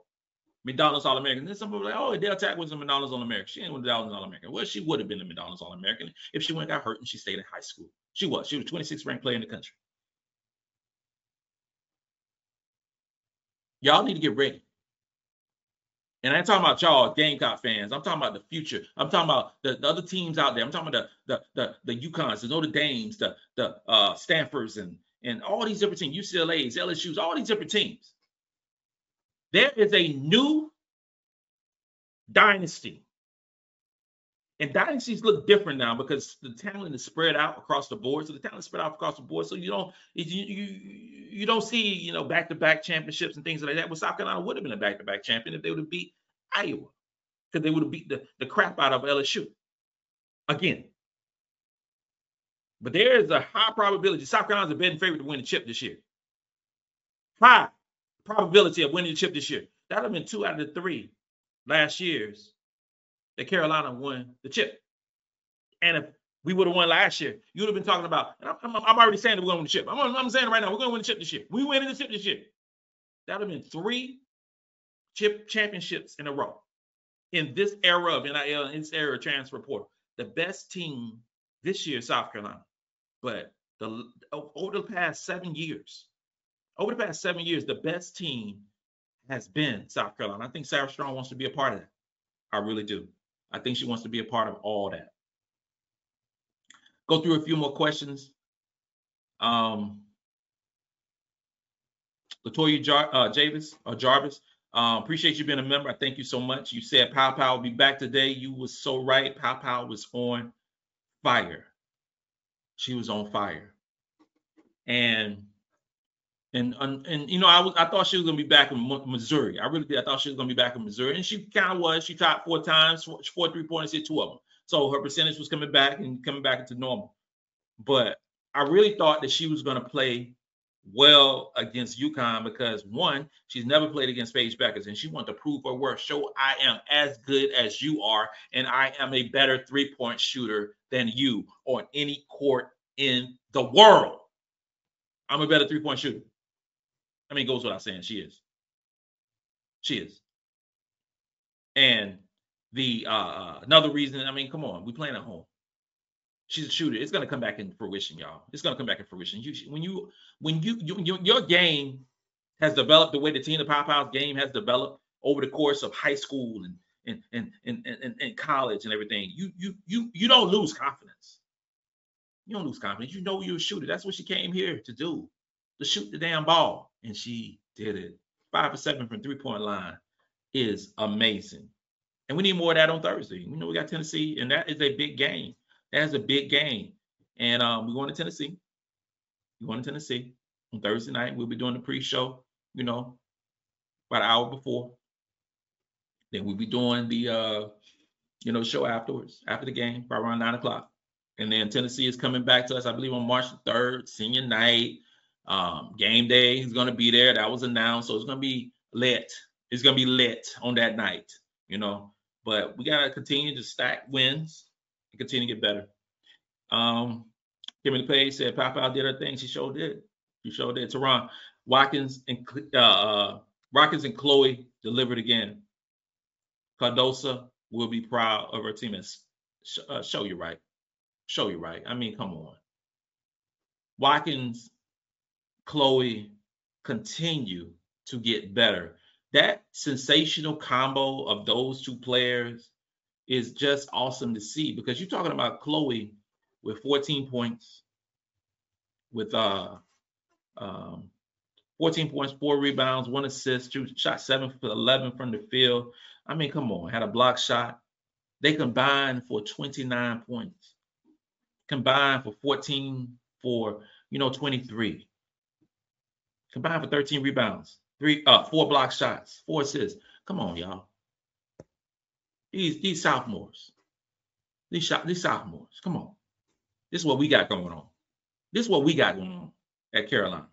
McDonald's All American. Then some people like, oh, Adhel Tac was a McDonald's All American. She ain't a McDonald's All American. Well, she would have been a McDonald's All American if she went got hurt and she stayed in high school. She was. She was 26th ranked player in the country. Y'all need to get ready. And I ain't talking about y'all Gamecock fans. I'm talking about the future. I'm talking about the, the other teams out there. I'm talking about the the the, the UConns, the Notre Dames, the the uh, Stanfords, and and all these different teams, UCLA's, LSU's, all these different teams. There is a new dynasty. And dynasties look different now because the talent is spread out across the board. So the talent is spread out across the board. So you don't you you, you don't see you know back to back championships and things like that. Well, South Carolina would have been a back to back champion if they would have beat Iowa because they would have beat the, the crap out of LSU again. But there is a high probability South Carolina's a betting favorite to win the chip this year. High probability of winning the chip this year. That would have been two out of the three last year's that Carolina won the chip. And if we would have won last year, you would have been talking about, I'm, I'm, I'm, already saying that we're going to win the chip. I'm, I'm saying right now, we're going to win the chip this year. We win the chip this year. That would have been three chip championships in a row in this era of NIL, in this era of transfer portal. The best team this year, South Carolina. But the over the past seven years, over the past seven years, the best team has been South Carolina. I think Sarah Strong wants to be a part of that. I really do. I think she wants to be a part of all that. Go through a few more questions. Um, Latoya Jar- uh, Jarvis, uh, Jarvis um, appreciate you being a member. I thank you so much. You said Paopao will be back today. You was so right. Paopao was on fire. She was on fire. And and, and, and you know, I was I thought she was gonna be back in Missouri. I really did. I thought she was gonna be back in Missouri, and she kind of was. She tried four times, four, four three pointers, hit two of them. So her percentage was coming back and coming back into normal. But I really thought that she was gonna play well against UConn because one, she's never played against Paige Bueckers, and she wanted to prove her worth, show I am as good as you are, and I am a better three-point shooter than you on any court in the world. I'm a better three-point shooter. I mean, it goes without saying, she is. She is. And the uh, another reason, I mean, come on, we playing at home. She's a shooter. It's gonna come back in fruition, y'all. It's gonna come back in fruition. You when you when you, you your game has developed the way the Tina Pow game has developed over the course of high school and and and and, and, and college and everything. You you you you don't lose confidence. You don't lose confidence. You know you're a shooter. That's what she came here to do to shoot the damn ball. And she did it. Five for seven from three point line is amazing. And we need more of that on Thursday. We know we got Tennessee, and that is a big game. That is a big game. And um, we're going to Tennessee. We're going to Tennessee on Thursday night. We'll be doing the pre-show, you know, about an hour before. Then we'll be doing the uh, you know, show afterwards, after the game, by around nine o'clock. And then Tennessee is coming back to us, I believe, on March 3rd, senior night. Um, game day is going to be there. That was announced, so it's going to be lit. It's going to be lit on that night, you know. But we got to continue to stack wins and continue to get better. Um, Kimmy Page said Papa did her thing. She sure did. She sure did. Teron Watkins and uh, uh, Watkins and Chloe delivered again. Cardoso will be proud of her team and uh, show you right. Show you right. I mean, come on. Watkins Chloe continue to get better. That sensational combo of those two players is just awesome to see because you're talking about Chloe with 14 points, with uh, um, 14 points, four rebounds, one assist, two shot seven for 11 from the field. I mean, come on, had a block shot. They combined for 29 points, combined for 14 for you know 23 combined for 13 rebounds, three, uh, four block shots, four assists. Come on, y'all. These these sophomores, these shot these sophomores. Come on, this is what we got going on. This is what we got going on at Carolina.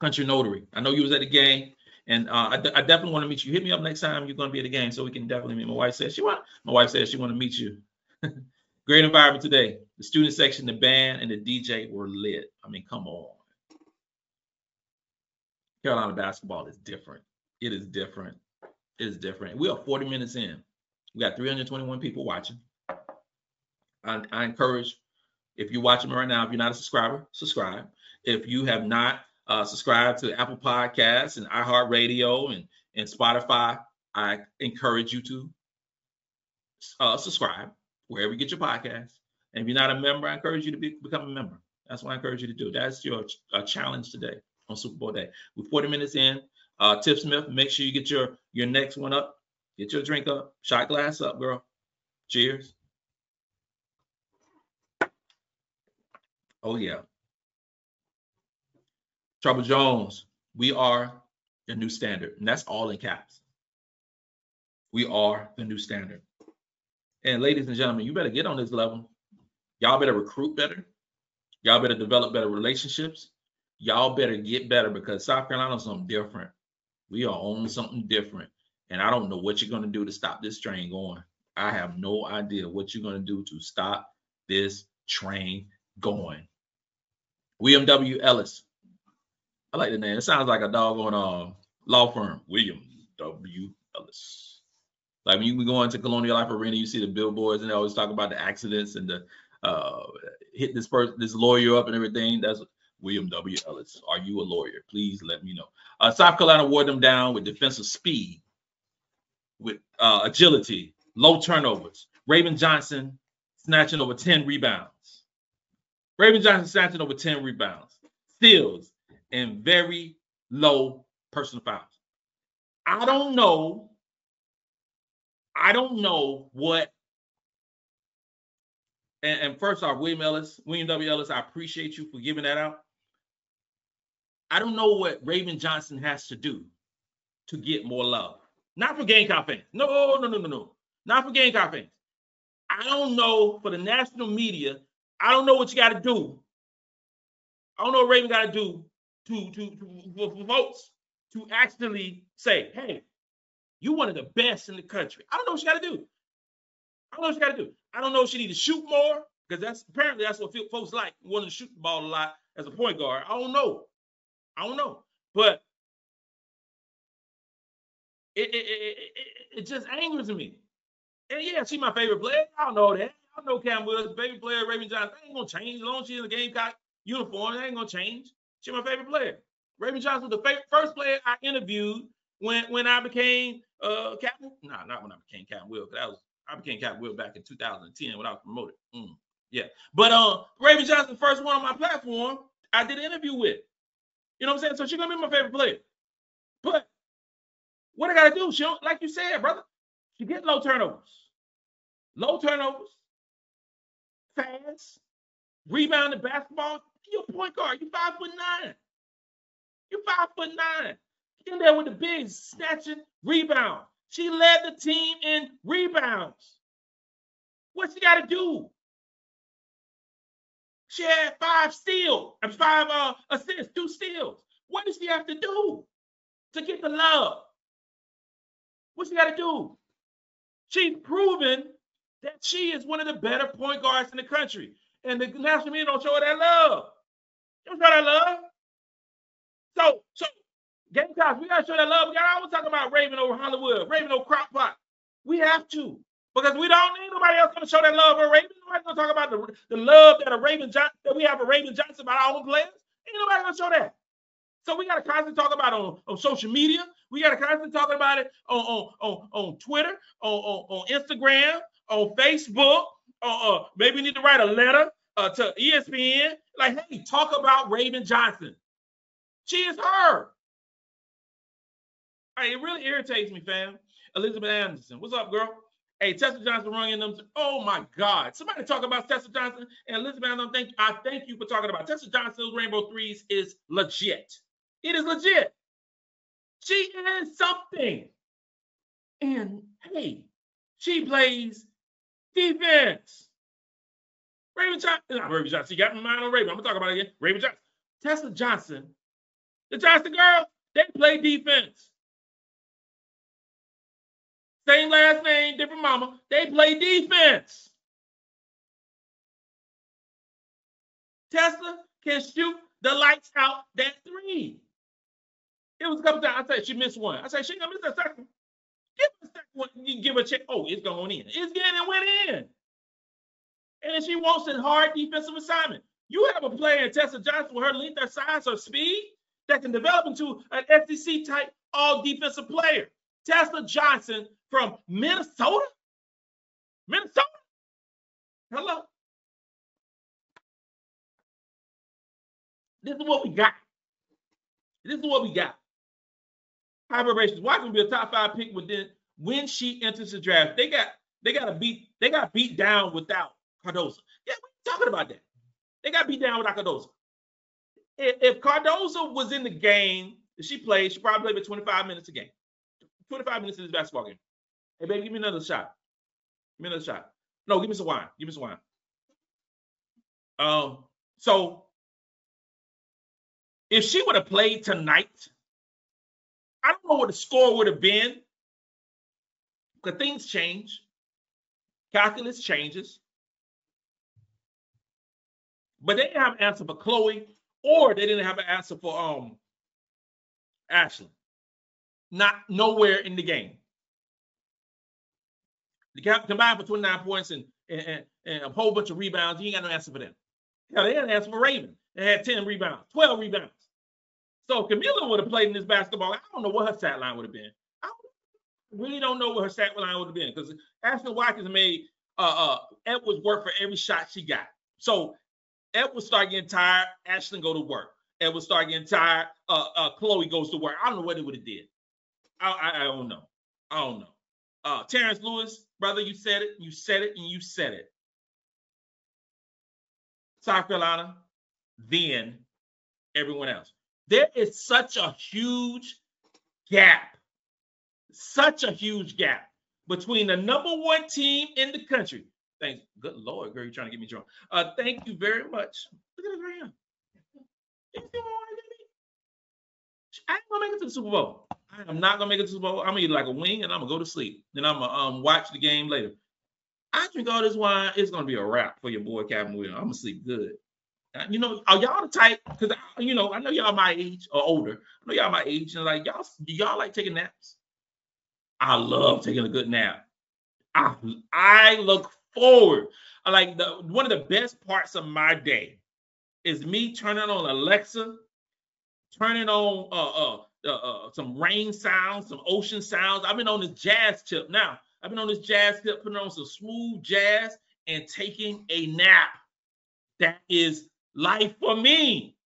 Country Notary. I know you was at the game, and uh, I, definitely want to meet you. Hit me up next time you're going to be at the game, so we can definitely meet. My wife says she want. My wife says she want to meet you. Great environment today. The student section, the band, and the DJ were lit. I mean, come on. Carolina basketball is different. It is different. It is different. We are 40 minutes in. We got 321 people watching. I, I encourage, if you're watching me right now, if you're not a subscriber, subscribe. If you have not uh, subscribed to Apple Podcasts and iHeartRadio and, and Spotify, I encourage you to uh, subscribe wherever you get your podcast. And if you're not a member, I encourage you to be, become a member. That's what I encourage you to do. That's your uh, challenge today on Super Bowl day. We're 40 minutes in. Uh, Tip Smith, make sure you get your your next one up. Get your drink up. Shot glass up, girl. Cheers. Oh yeah. Trouble Jones, we are the new standard, and that's all in caps. We are the new standard. And ladies and gentlemen, you better get on this level. Y'all better recruit better. Y'all better develop better relationships. Y'all better get better because South Carolina's something different. We are on something different. And I don't know what you're going to do to stop this train going. I have no idea what you're going to do to stop this train going. William W. Ellis. I like the name. It sounds like a dog on a law firm. William W. Ellis. Like when you go into Colonial Life Arena, you see the billboards and they always talk about the accidents and the uh, hit this person, this lawyer up and everything. That's William W. Ellis. Are you a lawyer? Please let me know. Uh, South Carolina wore them down with defensive speed, with uh, agility, low turnovers. Raven Johnson snatching over 10 rebounds. Raven Johnson snatching over 10 rebounds, steals, and very low personal fouls. I don't know I don't know what. And, and first off, William Ellis, William W. Ellis, I appreciate you for giving that out. I don't know what Raven Johnson has to do to get more love. Not for Gamecock fans. No, no, no, no, no. Not for Gamecock fans. I don't know for the national media. I don't know what you got to do. I don't know what Raven got to do to to, to for to actually say, "Hey, you one of the best in the country. I don't know what she got to do. I don't know what she got to do. I don't know if she need to shoot more because that's apparently that's what folks like wanting to shoot the ball a lot as a point guard. I don't know. I don't know, but it it, it, it, it just angers me. And yeah, she's my favorite player. I don't know that. I know Cam Willis, favorite player, Raven Johnson. ain't gonna change as long as she's in the Gamecock uniform. It ain't gonna change. She's my favorite player. Raven Johnson was the first player I interviewed when when I became uh captain. No, nah, not when I became captain. Will, because that was I became captain Will back in 2010 when I was promoted. Mm, yeah, but uh, Raven Johnson, first one on my platform, I did an interview with. You know what I'm saying? So she's gonna be my favorite player. But what I gotta do? She don't, like you said, brother. She get low turnovers, low turnovers, fast, rebounding basketball. You're a point guard. You five foot nine. You five foot nine in there with the big snatching rebound. She led the team in rebounds. What she got to do? She had five steals and five uh, assists, two steals. What does she have to do to get the love? What she got to do? She's proven that she is one of the better point guards in the country. And the national media don't show her that love. Don't show that love. So, so Gamecocks, we gotta show that love. We gotta always talk about Raven over Hollywood, Raven over Crockpot. We have to. Because we don't need nobody else gonna show that love for Raven. Nobody's gonna talk about the, the love that a Raven Johnson that we have a Raven Johnson about our own players. Ain't nobody gonna show that. So we gotta constantly talk about on, on social media. We gotta constantly talk about it on on on, on Twitter, on, on, on Instagram, on Facebook. Uh, uh, maybe we need to write a letter uh, to ESPN. Like, hey, talk about Raven Johnson. She is her. Hey, it really irritates me, fam. Elizabeth Anderson, what's up, girl? Hey, Tessa Johnson running in them. Oh my God! Somebody talk about Tessa Johnson and Elizabeth Anderson. Thank. I thank you for talking about Tessa Johnson's Rainbow Threes is legit. It is legit. She is something. And hey, she plays defense. Raven Johnson, not Raven Johnson. You got my mind on Raven. I'm gonna talk about it again. Raven Johnson. Tessa Johnson The Johnson girl. they play defense. Same last name, different mama. They play defense. Tessa can shoot the lights out that three. It was a couple times. I said she missed one. I said she gonna miss that second. Give her a second one. You give her a check. Oh, it's going in. It's getting and went in. And she wants a hard defensive assignment. You have a player in Tessa Johnson with her length, her size, her speed that can develop into an SEC type all defensive player. Tessa Johnson from Minnesota? Minnesota? Hello? This is what we got. This is what we got. High vibrations. Why can we be a top five pick within when she enters the draft? They got they got to beat they got beat down without Cardoso. Yeah, we're talking about that. They got beat down without Cardoso. If, Cardoso was in the game, if she played, she probably played for 25 minutes a game. 25 minutes in this basketball game. Hey, baby, give me another shot. Give me another shot. No, give me some wine. Give me some wine. Um, so if she would have played tonight, I don't know what the score would have been. Because things change. Calculus changes. But they didn't have an answer for Chloe, or they didn't have an answer for um Ashley. Not nowhere in the game. The combined for 29 points and, and, and, a whole bunch of rebounds. You ain't got no answer for them. Yeah, they had an answer for Raven. They had 10 rebounds, 12 rebounds. So Kamilla would have played in this basketball. I don't know what her stat line would have been. I really don't know what her stat line would have been because Ashley Watkins made uh, uh, Edwards work for every shot she got. So Edwards start getting tired. Ashley go to work. Edwards start getting tired. Uh, uh, Chloe goes to work. I don't know what it would have did. I, I, I don't know. I don't know. Uh, Terrence Lewis, brother, you said it. You said it, and you said it. South Carolina, then everyone else. There is such a huge gap, such a huge gap between the number one team in the country. Thanks. Good Lord, girl, you're trying to get me drunk. Uh, thank you very much. Look at this right. I ain't gonna make it to the Super Bowl. I am not gonna make it to the Super Bowl. I'm gonna eat like a wing and I'm gonna go to sleep. Then I'm gonna um, watch the game later. I drink all this wine. It's gonna be a wrap for your boy Captain Will. I'm gonna sleep good. Uh, you know, are y'all the type? Because you know, I know y'all my age or older. I know y'all my age, and like y'all, y'all like taking naps? I love taking a good nap. I I look forward. I like the one of the best parts of my day is me turning on Alexa, turning on uh uh, uh, uh some rain sounds, some ocean sounds. I've been on this jazz tip now. I've been on this jazz tip, putting on some smooth jazz and taking a nap. That is life for me.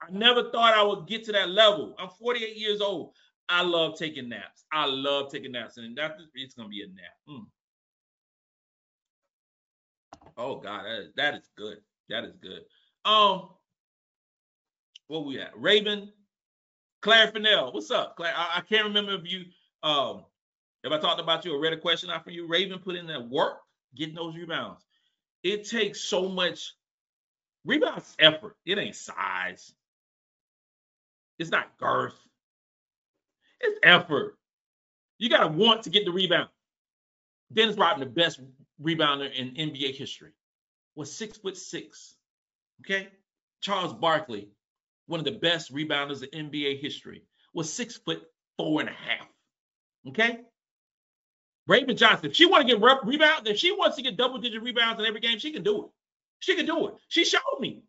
I never thought I would get to that level. I'm 48 years old. I love taking naps. I love taking naps, and that it's gonna be a nap. Mm. Oh God, that is, that is good. That is good. Um, what we at? Raven, Claire Fennell. What's up, Claire? I, I, can't remember if you um if I talked about you or read a question out for you. Raven put in that work, getting those rebounds. It takes so much Rebounds effort. It ain't size. It's not girth. It's effort. You got to want to get the rebound. Dennis Rodman, the best rebounder in NBA history, was six foot six. Okay. Charles Barkley, one of the best rebounders in NBA history, was six foot four and a half. Okay. Raven Johnson, if she want to get re- rebound, if she wants to get double digit rebounds in every game, she can do it. She can do it. She showed me.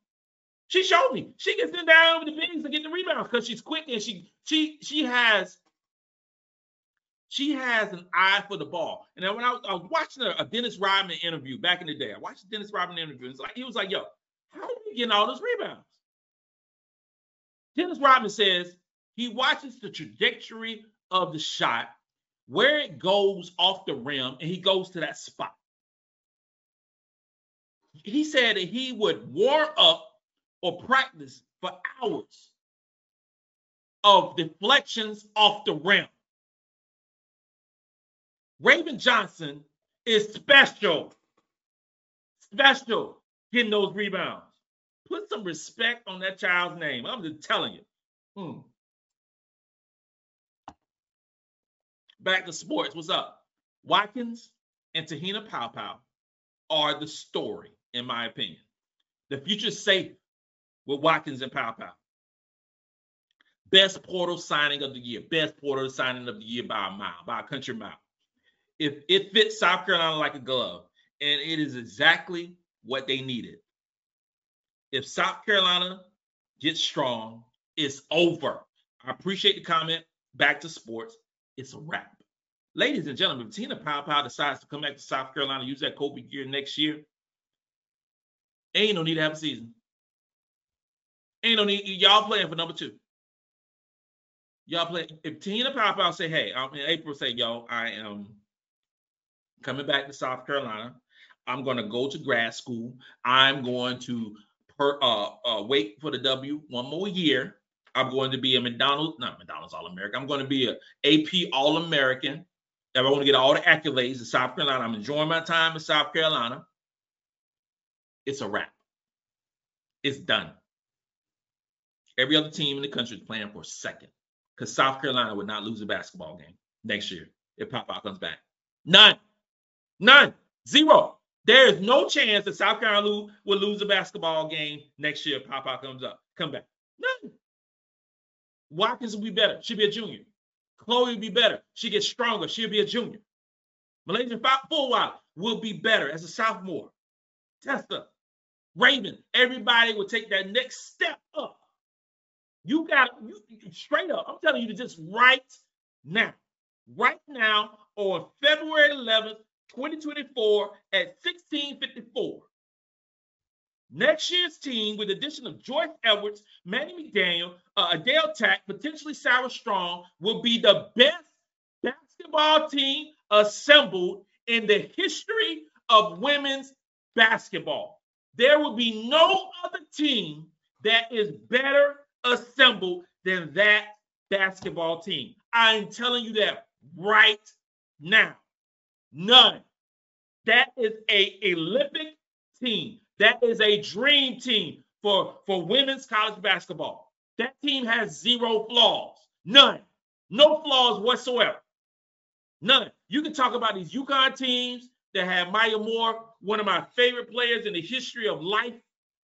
She showed me. She can sit down over the bigs and get the rebounds because she's quick and she she she has she has an eye for the ball. And then when I was, I was watching a, a, Dennis Rodman interview back in the day, I watched Dennis Rodman interview. And like he was like, "Yo, how are you getting all those rebounds?" Dennis Rodman says he watches the trajectory of the shot, where it goes off the rim, and he goes to that spot he said that he would warm up or practice for hours of deflections off the rim. Raven Johnson is special. Special getting those rebounds. Put some respect on that child's name. I'm just telling you. Hmm. Back to sports. What's up? Watkins and Te-Hina Paopao are the story, in my opinion. The future's safe with Watkins and Pow Pow. Best portal signing of the year. Best portal signing of the year by a mile, by a country mile. If it fits South Carolina like a glove, and it is exactly what they needed. If South Carolina gets strong, it's over. I appreciate the comment. Back to sports. It's a wrap. Ladies and gentlemen, if Tina Paopao decides to come back to South Carolina, use that Kobe gear next year, ain't no need to have a season. Ain't no need. Y'all playing for number two. Y'all play. If Tina Paopao say, "Hey," um, in April say, "Yo, I am coming back to South Carolina. I'm going to go to grad school. I'm going to per, uh, uh, wait for the W one more year. I'm going to be a McDonald's, not McDonald's All American. I'm going to be a AP All American. I want to get all the accolades in South Carolina, I'm enjoying my time in South Carolina. It's a wrap. It's done. Every other team in the country is playing for second because South Carolina would not lose a basketball game next year if Papa comes back. None. None. Zero. There is no chance that South Carolina will lose a basketball game next year Papa comes up. Come back. None. Watkins will be better. She'll be a junior. Chloe will be better. She gets stronger. She'll be a junior. MiLaysia Fulwiley will be better as a sophomore. Tessa, Raven, everybody will take that next step up. You got you straight up. I'm telling you to just right now, right now on February 11th, 2024 at 1654. Next year's team, with addition of Joyce Edwards, Maddy McDaniel, uh, Adhel Tac, potentially Sarah Strong, will be the best basketball team assembled in the history of women's basketball. There will be no other team that is better assembled than that basketball team. I'm telling you that right now. None. That is a Olympic team. That is a dream team for, for women's college basketball. That team has zero flaws. None. No flaws whatsoever. None. You can talk about these UConn teams that have Maya Moore, one of my favorite players in the history of life.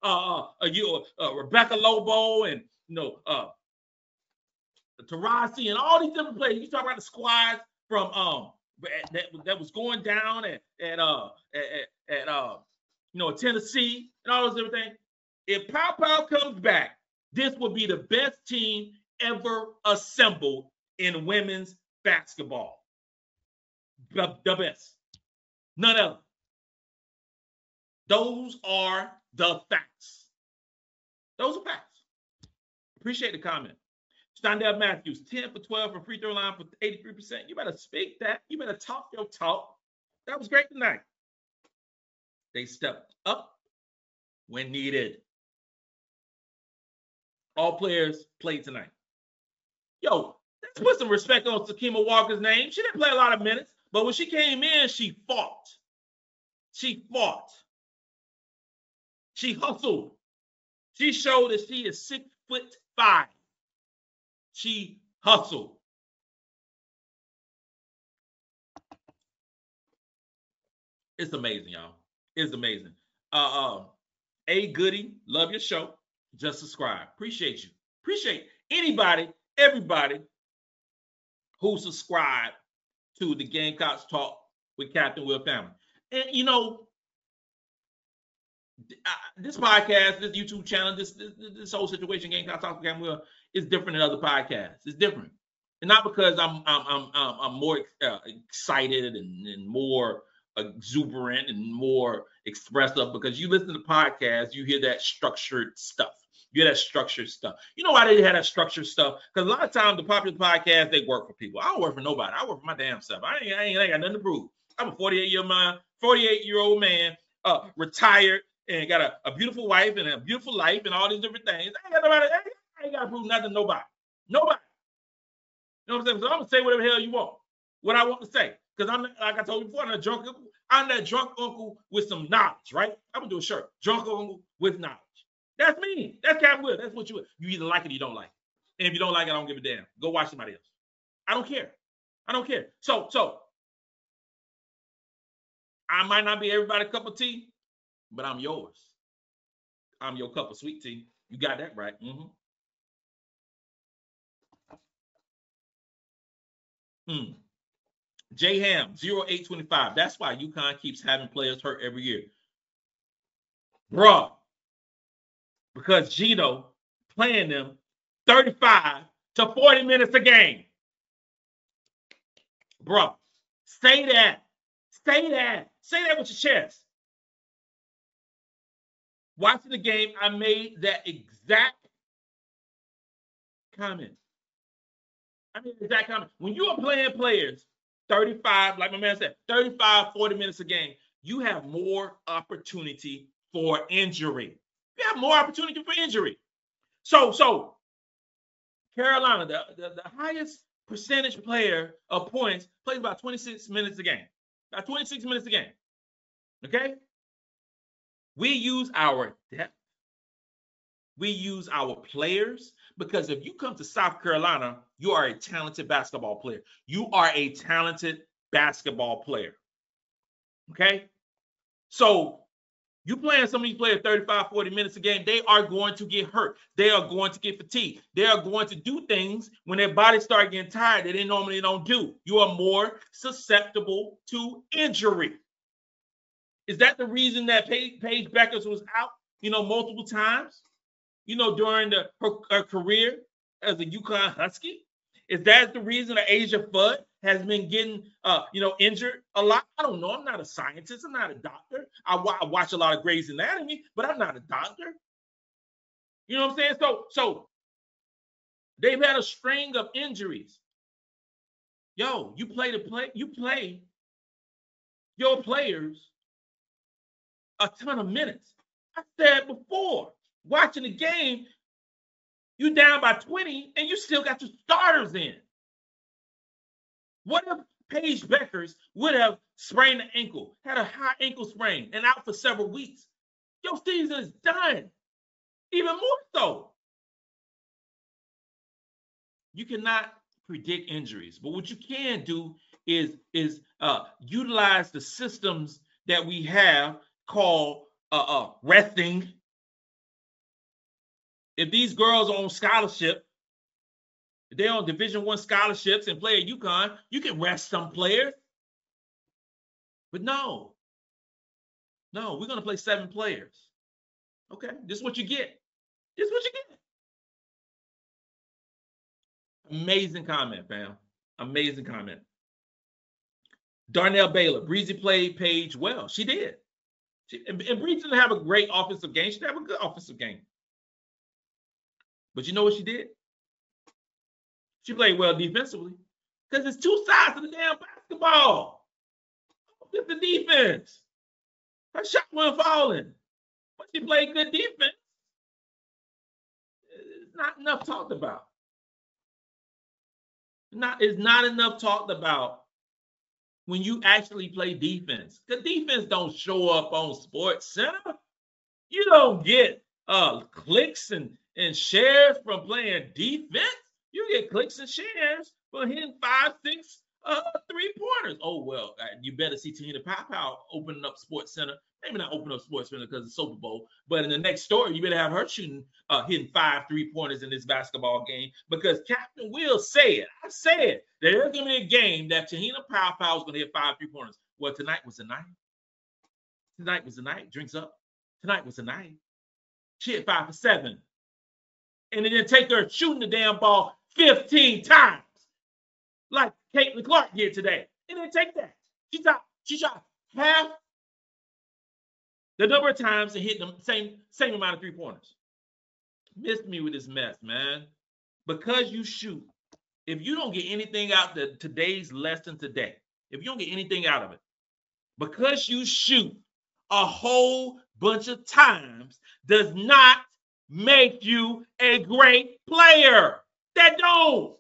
Uh, uh, uh you, uh, Rebecca Lobo and you know uh, Taurasi and all these different players. You talk about the squads from um that, that was going down at at uh at, at uh you know Tennessee and all those things. If Paopao comes back, this will be the best team ever assembled in women's basketball. The, the best. None of them. Those are the facts. Those are facts. Appreciate the comment. Shondell Matthews, 10 for 12 for free throw line for 83%. You better speak that. You better talk your talk. That was great tonight. They stepped up when needed. All players played tonight. Yo, let's put some respect on Sakima Walker's name. She didn't play a lot of minutes, but when she came in, she fought. She fought. She hustled. She showed that she is six foot five. She hustled. It's amazing, y'all. It's amazing. Uh, uh, a goody, love your show. Just subscribe. Appreciate you. Appreciate anybody, everybody who subscribe to the Gamecocks Talk with Captain Will Family. And you know, this podcast, this YouTube channel, this this, this whole situation, Gamecocks Talk with Captain Will, is different than other podcasts. It's different, and not because I'm I'm I'm I'm, more uh, excited and, and more exuberant and more expressive because you listen to podcasts, you hear that structured stuff. You hear that structured stuff. You know why they had that structured stuff? Because a lot of times the popular podcasts they work for people. I don't work for nobody. I work for my damn self. I ain't, I ain't, I ain't got nothing to prove. I'm a 48 year man, 48 year old man, uh, retired and got a, a beautiful wife and a beautiful life and all these different things. I ain't got nobody. I got to prove nothing to nobody. Nobody. You know what I'm saying? So I'm gonna say whatever the hell you want. What I want to say. Because I'm like I told you before, I'm a drunk uncle. I'm that drunk uncle with some knowledge, right? I'm gonna do a shirt. Drunk uncle with knowledge. That's me. That's Captain Will. That's what you you either like it or you don't like it. And if you don't like it, I don't give a damn. Go watch somebody else. I don't care. I don't care. So, so I might not be everybody's cup of tea, but I'm yours. I'm your cup of sweet tea. You got that right. Mm-hmm. Mm. J Ham 0825. That's why UConn keeps having players hurt every year. Bruh. Because Geno playing them 35 to 40 minutes a game. Bruh. Say that. Say that. Say that with your chest. Watching the game, I made that exact comment. I mean, exact. When you are playing players 35, like my man said, 35, 40 minutes a game, you have more opportunity for injury. You have more opportunity for injury. So, so Carolina, the, the, the highest percentage player of points plays about 26 minutes a game. About 26 minutes a game. Okay? We use our depth. We use our players because if you come to South Carolina, you are a talented basketball player. You are a talented basketball player. Okay? So you playing some of these players 35, 40 minutes a game, they are going to get hurt. They are going to get fatigued. They are going to do things when their bodies start getting tired that they normally don't do. You are more susceptible to injury. Is that the reason that Paige, Bueckers was out, you know, multiple times, you know, during the, her, her career as a UConn Husky? Is that the reason that Azzi Fudd has been getting, uh, you know, injured a lot? I don't know. I'm not a scientist. I'm not a doctor. I, watch a lot of Grey's Anatomy, but I'm not a doctor. You know what I'm saying? So, so they've had a string of injuries. Yo, you play the play, you play your players a ton of minutes. I said before, watching the game, you down by 20 and you still got your starters in. What if Paige Bueckers would have sprained an ankle, had a high ankle sprain, and out for several weeks? Your season is done. Even more so. You cannot predict injuries, but what you can do is is uh, utilize the systems that we have called uh, uh, resting. If these girls are on scholarship, they're on Division One scholarships and play at UConn, you can rest some players. But no, no, we're gonna play seven players. Okay, this is what you get. This is what you get. Amazing comment, fam. Amazing comment. Darnell Baylor, Breezy played Paige well. She did. She, and, and Breeze didn't have a great offensive game. She didn't have a good offensive game. But you know what she did? She played well defensively because it's two sides of the damn basketball. It's the defense. Her shot wasn't falling, but she played good defense. It's not enough talked about. Not it's not enough talked about when you actually play defense. The defense don't show up on Sports Center. You don't get uh clicks and, and shares from playing defense. You get clicks and shares for hitting five, six, uh, three pointers. Oh well, uh, you better see Te-Hina Paopao opening up Sports Center maybe not open up Sports Center because it's Super Bowl, but in the next story, you better have her shooting, uh, hitting five three pointers in this basketball game because Captain Will said, I said there's to be a game that Te-Hina Paopao is to hit five three pointers. Well, tonight was the night. Tonight was the night. Drinks up. Tonight was the night. She hit five for seven. And it didn't take her shooting the damn ball 15 times like Caitlin Clark did today. It didn't take that. She shot, she shot half the number of times and hit the same same amount of three pointers. Missed me with this mess, man. Because you shoot, if you don't get anything out the today's lesson today, if you don't get anything out of it, because you shoot a whole bunch of times does not make you a great player. That don't.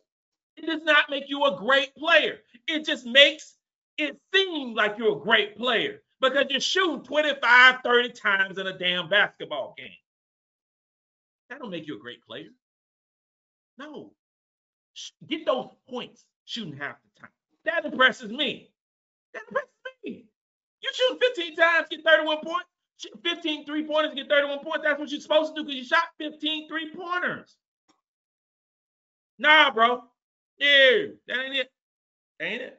It does not make you a great player. It just makes it seem like you're a great player because you're shooting 25, 30 times in a damn basketball game. That don't make you a great player. No. Get those points shooting half the time. That impresses me. That impresses me. You shoot 15 times, get 31 points. 15 three pointers, get 31 points. That's what you're supposed to do because you shot 15 three pointers. Nah, bro. Yeah, that ain't it. Ain't it?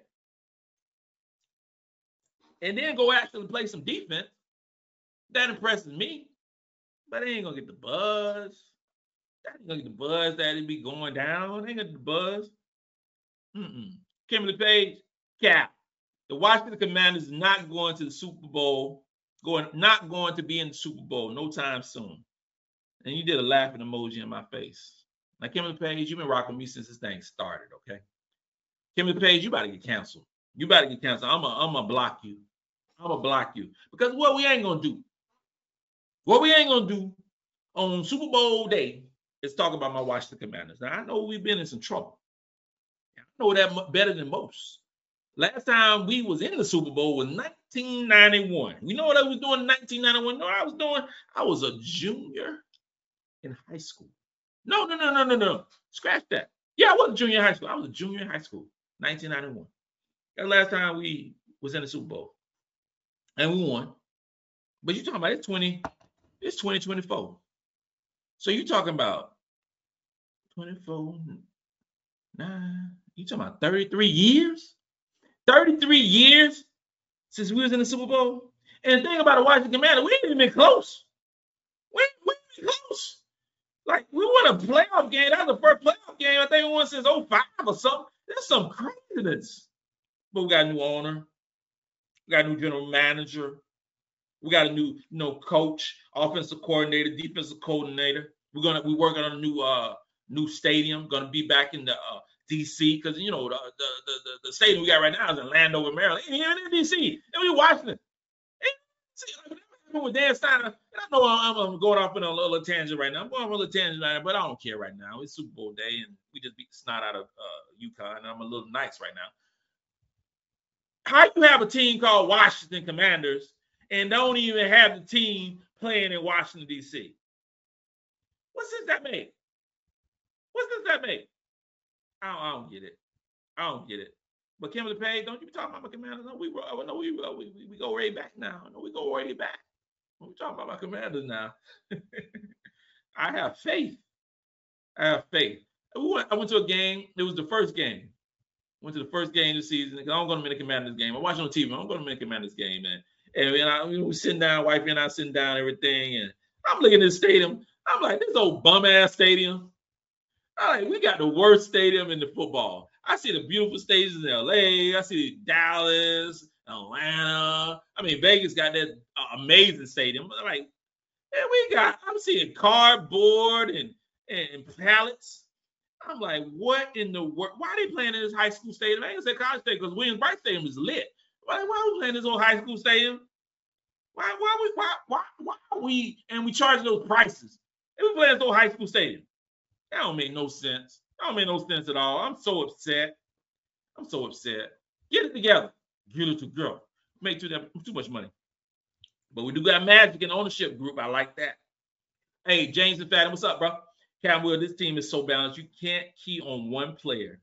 And then go actually play some defense. That impresses me. But they ain't gonna get the buzz. That ain't gonna get the buzz that it be going down. They ain't gonna get the buzz. Mm-mm. Kimberly Page, cap. The Washington Commanders is not going to the Super Bowl, going not going to be in the Super Bowl no time soon. And you did a laughing emoji in my face. Now, Kimberly Page, you've been rocking me since this thing started, okay? Kimberly Page, you about to get canceled. You about to get canceled. I'm gonna I'm block you. I'm gonna block you because what we ain't gonna do, what we ain't gonna do on Super Bowl day is talk about my Washington Commanders. Now I know we've been in some trouble. I know that better than most. Last time we was in the Super Bowl was 1991. You know what I was doing in 1991? No, I was doing. I was a junior in high school. No, no, no, no, no, no. Scratch that. Yeah, I was a junior high school. I was a junior in high school, 1991. That last time we was in the Super Bowl. And we won. But you're talking about it's 20, it's 2024. So you're talking about 24, nine, you talking about 33 years? 33 years since we was in the Super Bowl. And the thing about the Washington Commander, we ain't even been close. We, we ain't been close. Like we won a playoff game. That was the first playoff game I think we won since 05 or something. That's some craziness. But we got a new owner. We got a new general manager. We got a new, you know, coach, offensive coordinator, defensive coordinator. We're gonna we working on a new uh new stadium. Gonna be back in the uh, DC because you know the, the the, the stadium we got right now is in Landover, Maryland. Ain't even in DC. And we Washington. See, like, with Dan Snyder, and I know I'm, I'm, going off in a little tangent right now. I'm going off a little tangent right now, but I don't care right now. It's Super Bowl day, and we just beat the snot out of uh, UConn, I'm a little nice right now. How you have a team called Washington Commanders and don't even have the team playing in Washington D.C.? What sense that make? What sense that make? I don't, I don't get it. I don't get it. But Kimberly Page, don't you be talking about my commanders? No, we no, uh, we, we, we go way back now. No, we go way back. We talking about my commanders now. I have faith. I have faith. I went, I went to a game. It was the first game. Went to the first game of the season. I'm going to make a commanders game. I'm watching on TV. I'm going to make a commanders game, man. And, I, we sitting down, wife and I sitting down, everything. And I'm looking at the stadium. I'm like, this old bum ass stadium. Like, we got the worst stadium in the football. I see the beautiful stages in LA. I see Dallas, Atlanta. I mean, Vegas got that uh, amazing stadium. But like, and we got, I'm seeing cardboard and, and pallets. I'm like, what in the world? Why are they playing in this high school stadium? I ain't gonna say college stadium because Williams-Brice Stadium is lit. Why, why are we playing this old high school stadium? Why, why, we, why, why, why are we, and we charge those prices? And we play this old high school stadium. That don't make no sense. That don't make no sense at all. I'm so upset. I'm so upset. Get it together. Get it together. Make too, too much money. But we do got magic in ownership group. I like that. Hey, James and Fatten, what's up, bro? Cam Will, this team is so balanced. You can't key on one player.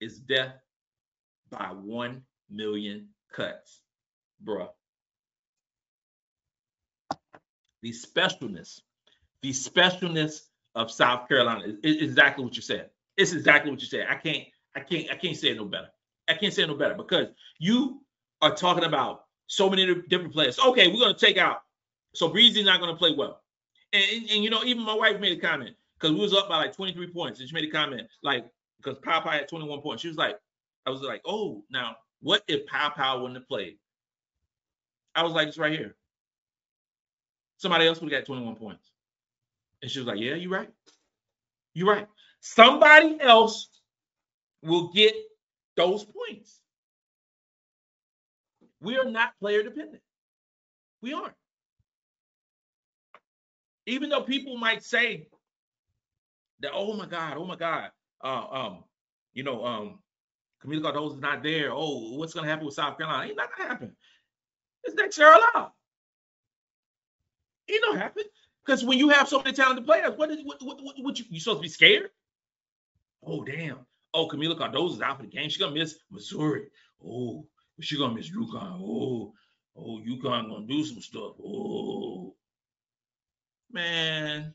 It's death by one million cuts, bro. The specialness, the specialness of South Carolina is exactly what you said. It's exactly what you said. I can't, I can't, I can't say it no better. I can't say it no better because you are talking about so many different players. Okay, we're gonna take out. So Breezy's not gonna play well. And, and, and, you know, even my wife made a comment because we was up by like 23 points. And she made a comment like because Paopao had 21 points. She was like, I was like, oh, now what if Paopao wouldn't have played? I was like, it's right here. Somebody else would have got 21 points. And she was like, yeah, you're right. You're right. Somebody else will get those points. We are not player dependent. We aren't. Even though people might say that, oh my God, oh my God, uh, um, you know, um, Cardoso is not there. Oh, what's going to happen with South Carolina? Ain't not to happen. It's next year allowed. It don't happen. Because when you have so many talented players, what is what, what, what, what you you supposed to be scared? Oh, damn. Oh, Kamilla Cardoso is out for the game. She's gonna miss Missouri. Oh, she gonna miss UConn. Oh, oh, UConn gonna do some stuff. Oh, man.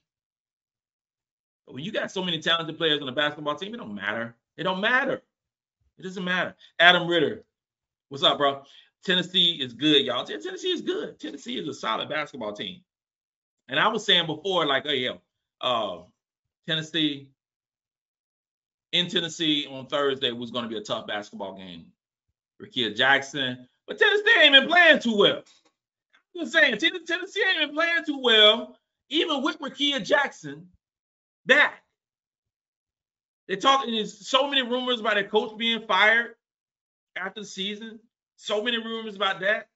When you got so many talented players on the basketball team, it don't matter. It don't matter. It doesn't matter. Adam Ritter, what's up, bro? Tennessee is good, y'all. Tennessee is good. Tennessee is a solid basketball team. And I was saying before, like, oh yeah, uh, Tennessee in Tennessee on Thursday was going to be a tough basketball game. Rickea Jackson, but Tennessee ain't been playing too well. I'm just saying, Tennessee ain't been playing too well, even with Rickea Jackson back. They're talking, there's so many rumors about a coach being fired after the season. So many rumors about that.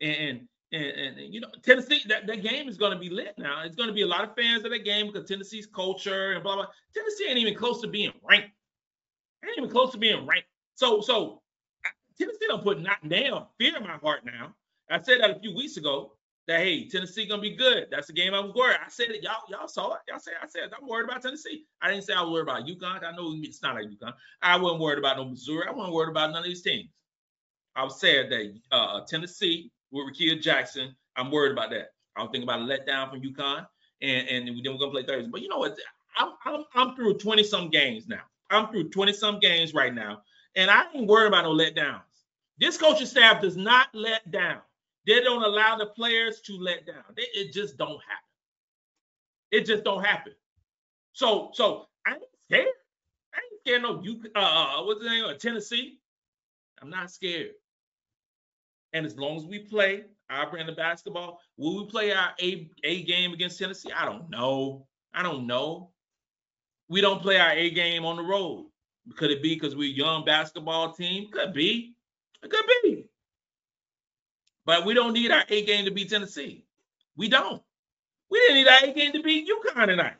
And, and, and you know, Tennessee, that, that game is going to be lit now. It's going to be a lot of fans of that game because Tennessee's culture and blah, blah. Tennessee ain't even close to being ranked. Ain't even close to being ranked. So, so Tennessee don't put not damn fear in my heart now. I said that a few weeks ago that hey, Tennessee gonna be good. That's the game I was worried. I said it, y'all, y'all saw it. Y'all said I said I'm worried about Tennessee. I didn't say I was worried about UConn. I know it's not like UConn. I wasn't worried about no Missouri. I wasn't worried about none of these teams. I was saying that uh, Tennessee with Rickea Jackson, I'm worried about that. I don't think about a letdown from UConn, and and then we're gonna play Thursday. But you know what? I'm, I'm, I'm through 20 some games now. I'm through 20 some games right now, and I ain't worried about no letdowns. This coaching staff does not let down. They don't allow the players to let down. They, it just don't happen. It just don't happen. So, so I ain't scared. I ain't scared no you uh, uh what's the name of Tennessee. I'm not scared. And as long as we play our brand of basketball, will we play our A, A game against Tennessee? I don't know. I don't know. We don't play our A game on the road. Could it be because we're a young basketball team? Could be. It could be. But we don't need our A game to beat Tennessee. We don't. We didn't need our A game to beat UConn tonight.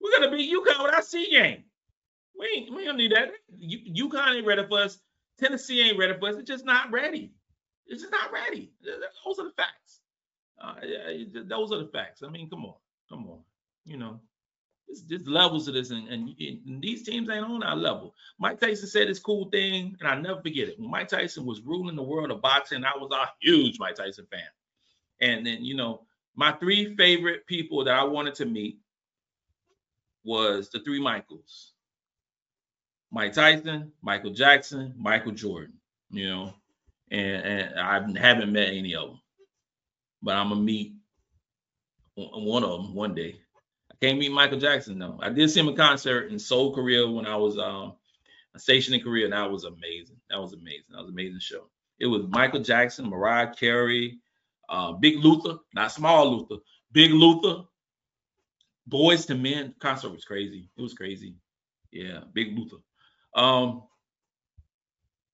We're gonna beat UConn with our C game. We ain't, we don't need that. U, UConn ain't ready for us. Tennessee ain't ready for us. It's just not ready. It's just not ready. Those are the facts. Uh, yeah, those are the facts. I mean, come on, come on. You know, there's, levels to this, and, and, and, these teams ain't on our level. Mike Tyson said this cool thing, and I never forget it. When Mike Tyson was ruling the world of boxing, I was a huge Mike Tyson fan. And then, you know, my three favorite people that I wanted to meet was the three Michaels. Mike Tyson, Michael Jackson, Michael Jordan, you know, and, and I haven't met any of them, but I'm gonna meet one of them one day. I can't meet Michael Jackson though. I did see him in concert in Seoul, Korea when I was um stationed in Korea. And that was amazing. That was amazing. That was amazing show. It was Michael Jackson, Mariah Carey, uh, Big Luther, not Small Luther, Big Luther, Boyz II Men. Concert was crazy. It was crazy. Yeah, Big Luther. Um,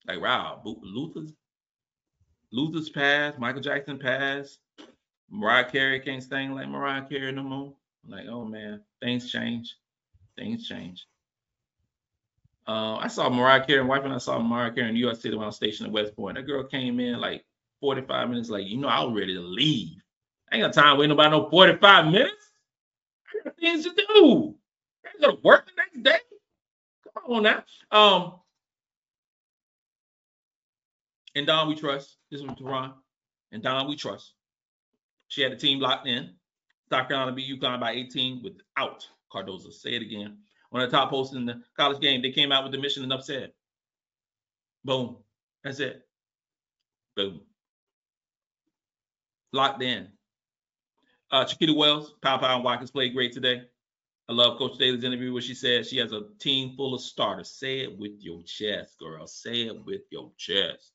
like wow, Luther's Luther's passed, Michael Jackson passed. Mariah Carey can't sing like Mariah Carey no more. Like, oh man, things change. Things change. Uh, I saw Mariah Carey, and wife, and I saw Mariah Carey in New York City when I was stationed at West Point. That girl came in like 45 minutes, like, you know, I was ready to leave. I ain't got time waiting about no 45 minutes. I got things to do. I gotta work the next day. Come on now. Um, and Dawn, we trust. This is Teron. And Dawn, we trust. She had the team locked in. South Carolina beat UConn by 18 without Cardoso. Say it again. On the top post in the college game, they came out with the mission and upset. Boom. That's it. Boom. Locked in. Uh, Chiquita Wells, Paopao and Watkins played great today. I love Coach Daly's interview where she said she has a team full of starters. Say it with your chest, girl. Say it with your chest.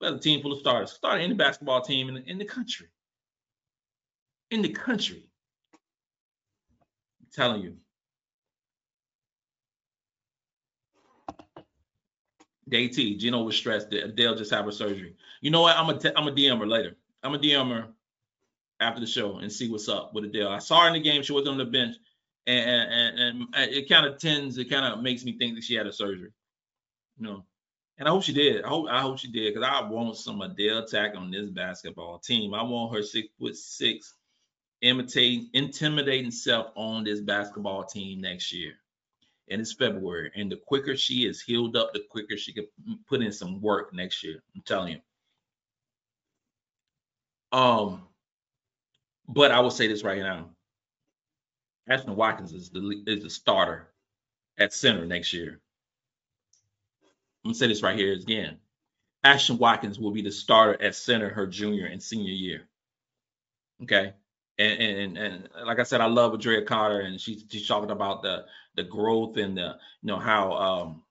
We have a team full of starters. Start any basketball team in the, in the country in the country. I'm telling you. Day T, Geno was stressed. Adhel just had her surgery. You know what? I'm gonna I'm gonna DM her later. I'm gonna DM her after the show and see what's up with Adhel. I saw her in the game. She was on the bench, and and, and it kind of tends. It kind of makes me think that she had a surgery. You know, and I hope she did. I hope I hope she did because I want some Adhel attack on this basketball team. I want her six foot six imitate, intimidating self on this basketball team next year. and it's February. And the quicker she is healed up, the quicker she can put in some work next year. I'm telling you. Um, but I will say this right now. Ashlyn Watkins is the is the starter at center next year. I'm gonna say this right here again. Ashlyn Watkins will be the starter at center her junior and senior year. Okay. And and and like I said, I love Andraya Carter, and she's she's talking about the the growth and the you know how um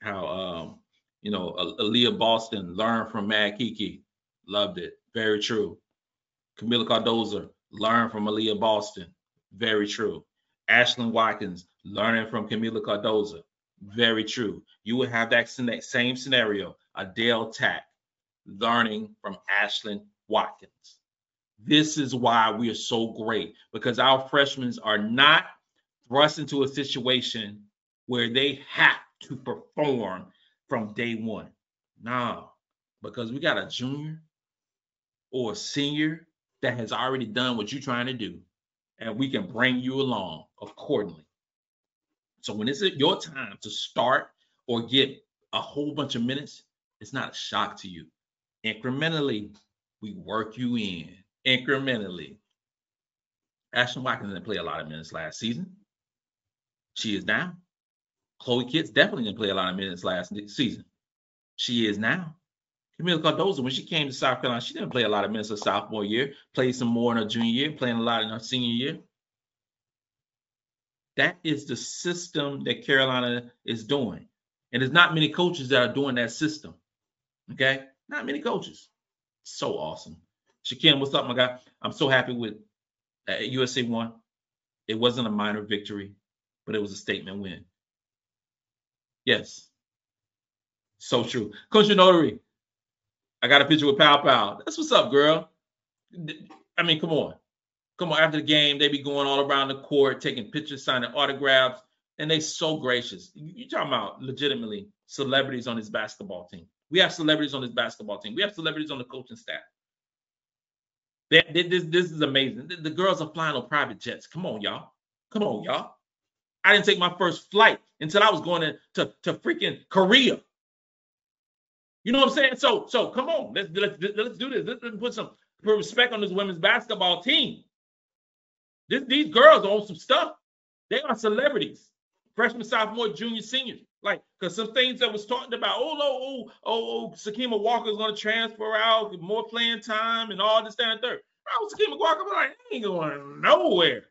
how um you know Aliyah Boston learned from Mad Kiki, loved it, very true. Kamilla Cardoso learned from Aliyah Boston, very true. Ashlyn Watkins learning from Kamilla Cardoso, very true. You would have that same scenario, Adhel Tac learning from Ashlyn Watkins. This is why we are so great because our freshmen are not thrust into a situation where they have to perform from day one. No, because we got a junior or a senior that has already done what you're trying to do, and we can bring you along accordingly. So when it's your time to start or get a whole bunch of minutes, it's not a shock to you. Incrementally, we work you in incrementally. Ashlyn Watkins didn't play a lot of minutes last season. She is now. Chloe Kitts definitely didn't play a lot of minutes last season. She is now. Kamilla Cardoso, when she came to South Carolina, she didn't play a lot of minutes her sophomore year, played some more in her junior year, playing a lot in her senior year. That is the system that Carolina is doing. And there's not many coaches that are doing that system. Okay? Not many coaches. So awesome. Shakim, what's up, my guy? I'm so happy with uh, USA won. It wasn't a minor victory, but it was a statement win. Yes. So true. Coach Notary, I got a picture with Paopao. That's what's up, girl. I mean, come on. Come on. After the game, they be going all around the court, taking pictures, signing autographs, and they so gracious. You talking about legitimately celebrities on this basketball team. We have celebrities on this basketball team. We have celebrities on the coaching staff. They, they, this, this is amazing. The, the girls are flying on private jets. Come on, y'all. Come on, y'all. I didn't take my first flight until I was going to, to, to freaking Korea. You know what I'm saying? So, so come on, let's let's let's do this. Let's put some respect on this women's basketball team. This, these girls on some stuff. They are celebrities. Freshman, sophomore, junior, senior. Like, because some things that was talking about, oh, oh, oh, oh, oh Sakima Walker is going to transfer out, more playing time, and all this, that, and third. I was Sakima Walker, I'm like, I ain't going nowhere.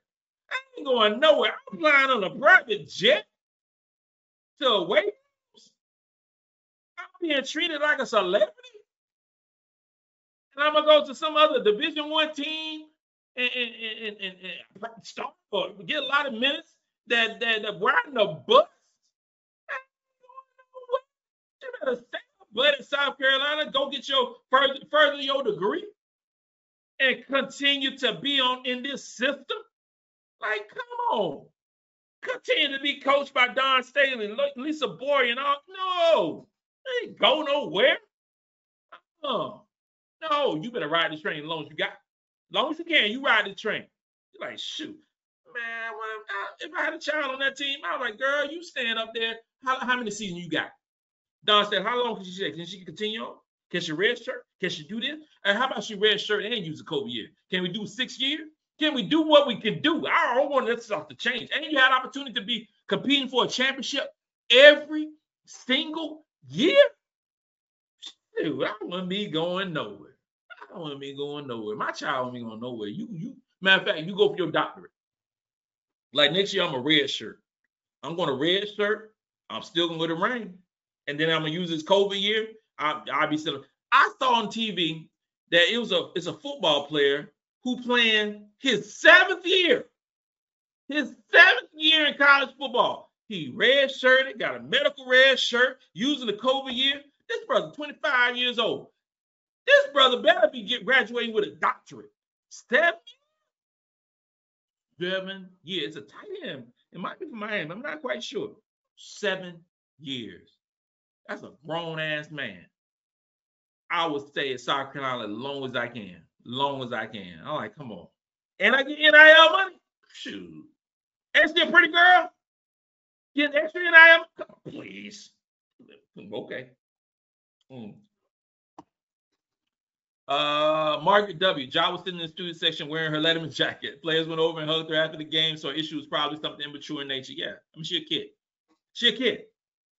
I ain't going nowhere. I'm flying on a private jet to away I'm being treated like a celebrity. And I'm gonna go to some other division one team and, and, and, and, or get a lot of minutes that that, that riding the bus you better stay in South Carolina, go get your further, further your degree and continue to be on in this system. Like, come on. Continue to be coached by Dawn Staley, Lisa Boyer, and all. No, they ain't go nowhere. Oh, no, you better ride the train as long as you got. Long as you can, you ride the train. You're like, shoot, man, if I had a child on that team, I was like, girl, you stand up there. How, how many seasons you got? Dawn said, How long can she stay? Can she continue on? Can she red shirt? Can she do this? And how about she red shirt and use a COVID year? Can we do six years? Can we do what we can do? I don't want this stuff to change. And you had opportunity to be competing for a championship every single year. Dude, I want me going nowhere. I want me going nowhere. My child me going nowhere. You, you, matter of fact, you go for your doctorate. Like next year, I'm a red shirt. I'm going to red shirt. I'm still going to go rain and then I'm gonna use this COVID year, I, I'll be still. I saw on TV that it was a it's a football player who playing his seventh year, his seventh year in college football. He red shirted, got a medical red shirt, using the COVID year. This brother, 25 years old. This brother better be get graduating with a doctorate. Seven, seven years. It's a tight end. It might be from Miami. I'm not quite sure. Seven years. That's a grown ass man. I would stay in South Carolina as long as I can. Long as I can. I'm like, come on. And I get NIL money? Shoot. And a pretty girl? Get extra NIL, please. Okay. Mm. Uh, Margaret W. Ja was sitting in the student section wearing her Letterman jacket. Players went over and hugged her after the game, so issue was probably something immature in nature. Yeah, I mean, she a kid. She a kid.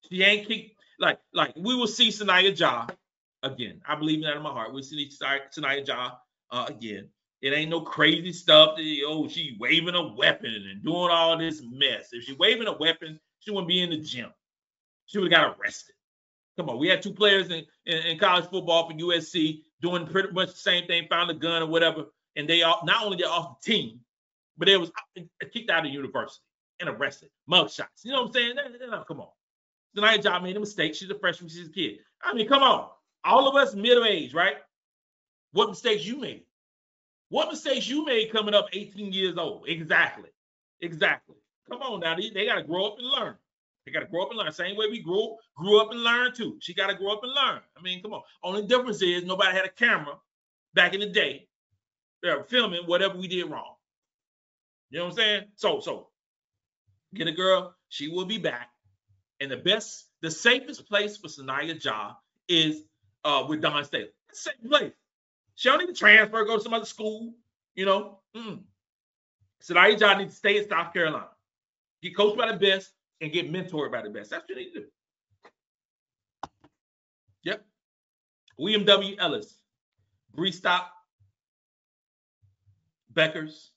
She ain't like like we will see Sahnya Jah again. I believe in that in my heart. We'll see Sahnya Jah uh, again. It ain't no crazy stuff. That, oh, she waving a weapon and doing all this mess. If she waving a weapon, she wouldn't be in the gym. She would have got arrested. Come on, we had two players in, in, in, college football for USC doing pretty much the same thing, found a gun or whatever, and they all not only they're off the team, but they was kicked out of university and arrested, mug shots. You know what I'm saying? come on. Tonight, job made a mistake. She's a freshman. She's a kid. I mean, come on. All of us middle age, right? What mistakes you made? What mistakes you made coming up 18 years old? Exactly. Exactly. Come on now. They, they got to grow up and learn. They got to grow up and learn. Same way we grew grew up and learn too. She got to grow up and learn. I mean, come on. Only difference is nobody had a camera back in the day. They're filming whatever we did wrong. You know what I'm saying? So, so get a girl. She will be back. And the best, the safest place for Sahnya Jah is uh, with Dawn Staley. Safe place. She don't need to transfer, go to some other school. You know, mm. Sahnya Jah needs to stay in South Carolina. Get coached by the best and get mentored by the best. That's what you need to do. Yep. William W. Ellis, Bree Stop, Bueckers,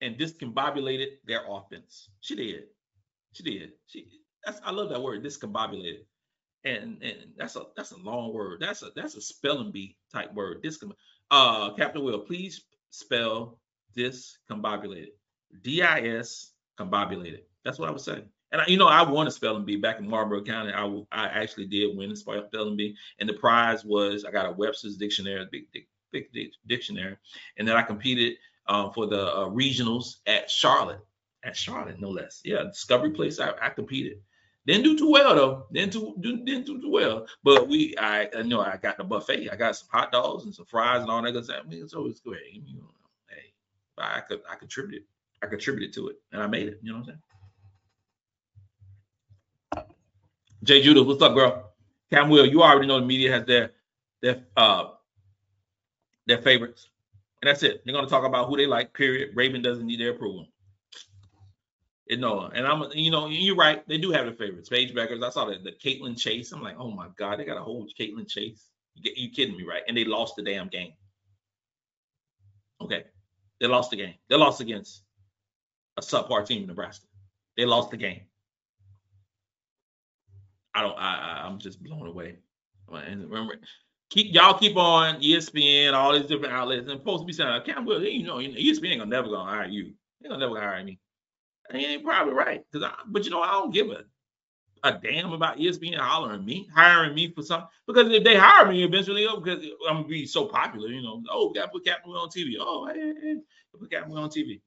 and discombobulated their offense. She did. She did. She that's I love that word, discombobulated. And and that's a that's a long word. That's a that's a spelling bee type word. Discom uh Captain Will, please spell discombobulated. D-I-S combobulated. That's what I was saying. And I, you know, I won a spelling bee back in Marlboro County. I, I actually did win a spelling bee, and the prize was I got a Webster's dictionary, big, big, big dictionary, and then I competed uh, for the uh, regionals at Charlotte, at Charlotte, no less. Yeah, Discovery Place. I, I competed. Didn't do too well though. Didn't do didn't do too well. But we, I, I know I got the buffet. I got some hot dogs and some fries and all that good stuff. I mean, it's always great. You know, hey, I could I contributed. I contributed to it, and I made it. You know what I'm saying? Jay Judah, what's up, girl? Cam Will, you already know the media has their their uh their favorites. And that's it. They're gonna talk about who they like, period. Raven doesn't need their approval. You no, and I'm you know, you're right, they do have their favorites. Paige Bueckers. I saw the, the Caitlin Chase. I'm like, oh my god, they got a whole Caitlin Chase. You, you kidding me, right? And they lost the damn game. Okay. They lost the game. They lost against a subpar team in Nebraska. They lost the game. I don't. I, I'm just blown away. And remember, keep y'all keep on ESPN, all these different outlets, and supposed to be saying, "Cam Will, you know, ESPN ain't gonna never gonna hire you. They gonna never hire me." And he ain't probably right, cause I, but you know, I don't give a a damn about ESPN hollering me, hiring me for something. Because if they hire me eventually, oh, because I'm gonna be so popular, you know, oh, we gotta put Captain Will on TV. Oh, hey, hey, hey, put Captain Will on TV.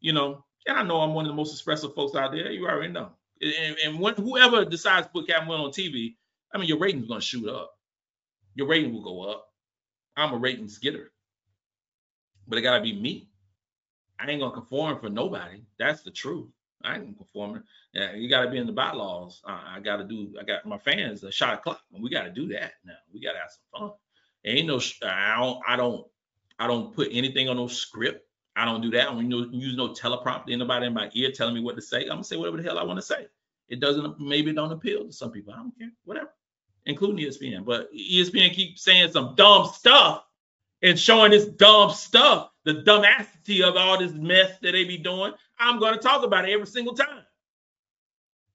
You know, and I know I'm one of the most expressive folks out there. You already know. And, and when whoever decides to put Captain Will on TV, I mean, your rating's gonna shoot up. Your rating will go up. I'm a ratings getter, but it gotta be me. I ain't gonna conform for nobody. That's the truth. I ain't conforming. Yeah, you got to be in the bylaws. Uh, I got to do. I got my fans a shot clock, and we got to do that now. We got to have some fun. ain't no. I don't. I don't. I don't put anything on no script. I don't do that. I don't use no teleprompter. Anybody in my ear telling me what to say. I'm gonna say whatever the hell I want to say. It doesn't. Maybe it don't appeal to some people. I don't care. Whatever, including ESPN. But ESPN keep saying some dumb stuff and showing this dumb stuff, the dumbacity of all this mess that they be doing. I'm gonna talk about it every single time.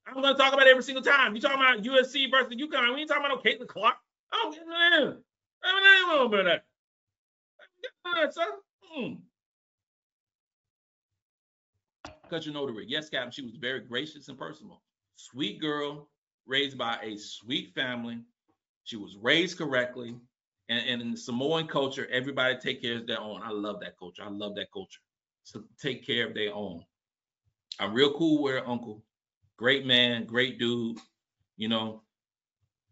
I'm gonna talk about it every single time. You talking about USC versus UConn? We ain't talking about no Caitlin Clark. I don't. I don't know about that. Hmm. Cut your notary. Yes, Captain. She was very gracious and personal. Sweet girl, raised by a sweet family. She was raised correctly. And, and in the Samoan culture, everybody take care of their own. I love that culture. I love that culture. So take care of their own. I'm real cool with her uncle. Great man, great dude, you know.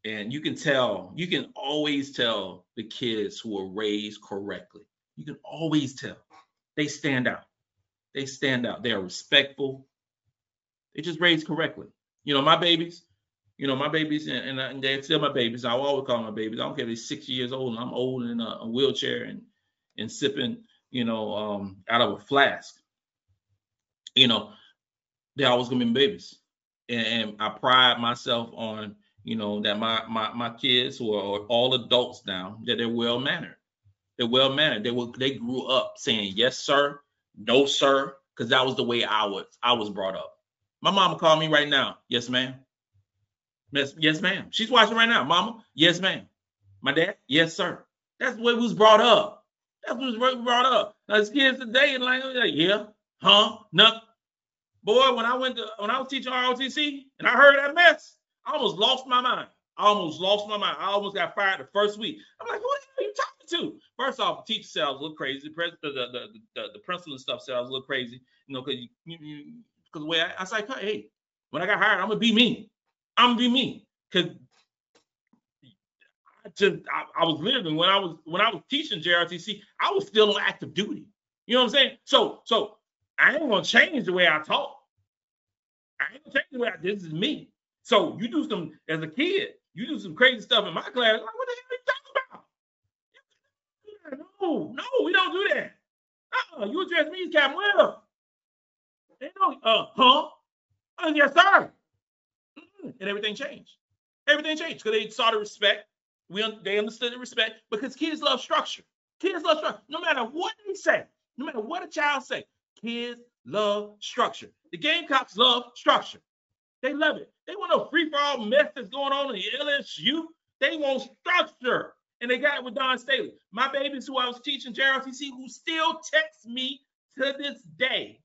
And you can tell, you can always tell the kids who are raised correctly. You can always tell. They stand out. They stand out. They are respectful. They just raised correctly. You know, my babies, you know, my babies, and, and, they're still my babies. I always call my babies. I don't care if they're six years old and I'm old in a, a wheelchair and and sipping, you know, um, out of a flask. You know, they're always gonna be babies, and, and, I pride myself on, you know, that my my my kids who are all adults now that they're well mannered. They're well mannered. They were they grew up saying yes sir, no sir, because that was the way I was I was brought up. My mama called me right now. Yes, ma'am. Yes, yes, ma'am. She's watching right now. Mama, yes, ma'am. My dad, yes, sir. That's the way we was brought up. That's what was brought up. Now, as kids today, and like, yeah, huh, no. Boy, when I went to when I was teaching ROTC and I heard that mess, I almost lost my mind. I almost lost my mind. I almost got fired the first week. I'm like, who are you talking to? First off, the teacher was a little crazy. The the the, the, the principal and stuff was a little crazy. You know, because you, you, because the way I, I was hey, when I got hired, I'm gonna be me. I'm gonna be me. Cause I just I, I, was living when I was when I was teaching JROTC, I was still on active duty. You know what I'm saying? So so I ain't gonna change the way I talk. I ain't gonna change the way I this is me. So you do some as a kid, you do some crazy stuff in my class. Like, what the hell are you talking about? No, we don't do that. Uh-uh, you address me as Captain Webb. They know, uh, huh? Uh, yes, sir. Mm-hmm. And everything changed. Everything changed because they saw the respect. We they understood the respect because kids love structure. Kids love structure. No matter what they say, no matter what a child say, kids love structure. The Gamecocks love structure. They love it. They want no free for all mess that's going on in the LSU. They want structure. And they got it with Dawn Staley. My babies who I was teaching JROTC who still text me to this day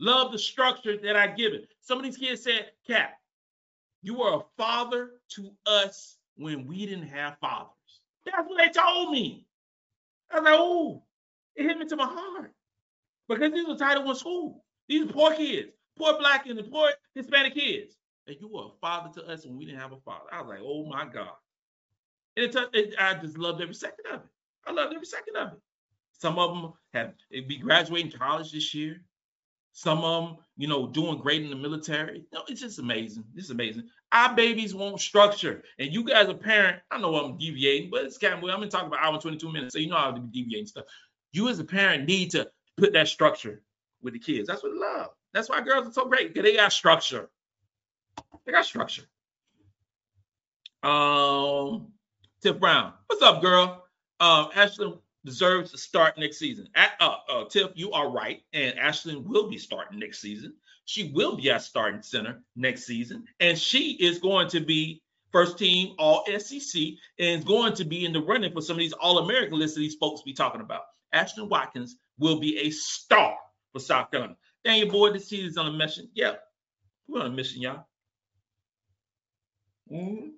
Love the structure that I give it. Some of these kids said, Cap, you were a father to us when we didn't have fathers. That's what they told me. I was like, oh, it hit me to my heart. Because these were Title One school. These are poor kids, poor black and poor Hispanic kids. And you were a father to us when we didn't have a father. I was like, oh my God. And it, it, I just loved every second of it. I loved every second of it. Some of them have be graduating college this year. Some of them, you know, doing great in the military. No, it's just amazing. It's amazing. Our babies want structure. And you guys, a parent, I know I'm deviating, but it's kind of, I'm going to talk about hour 22 minutes. So you know how to be deviating stuff. You as a parent need to put that structure with the kids. That's what love. That's why girls are so great because they got structure. They got structure. Um, Tiff Brown, what's up, girl? Um, Ashley deserves to start next season. At, uh, uh, Tiff, you are right, and Ashlyn will be starting next season. She will be our starting center next season, and she is going to be first team All SEC and is going to be in the running for some of these All American lists that these folks be talking about. Ashlyn Watkins will be a star for South Carolina. Daniel Boyd, this season's on a mission. Yeah, we're on a mission, y'all. Mm-hmm.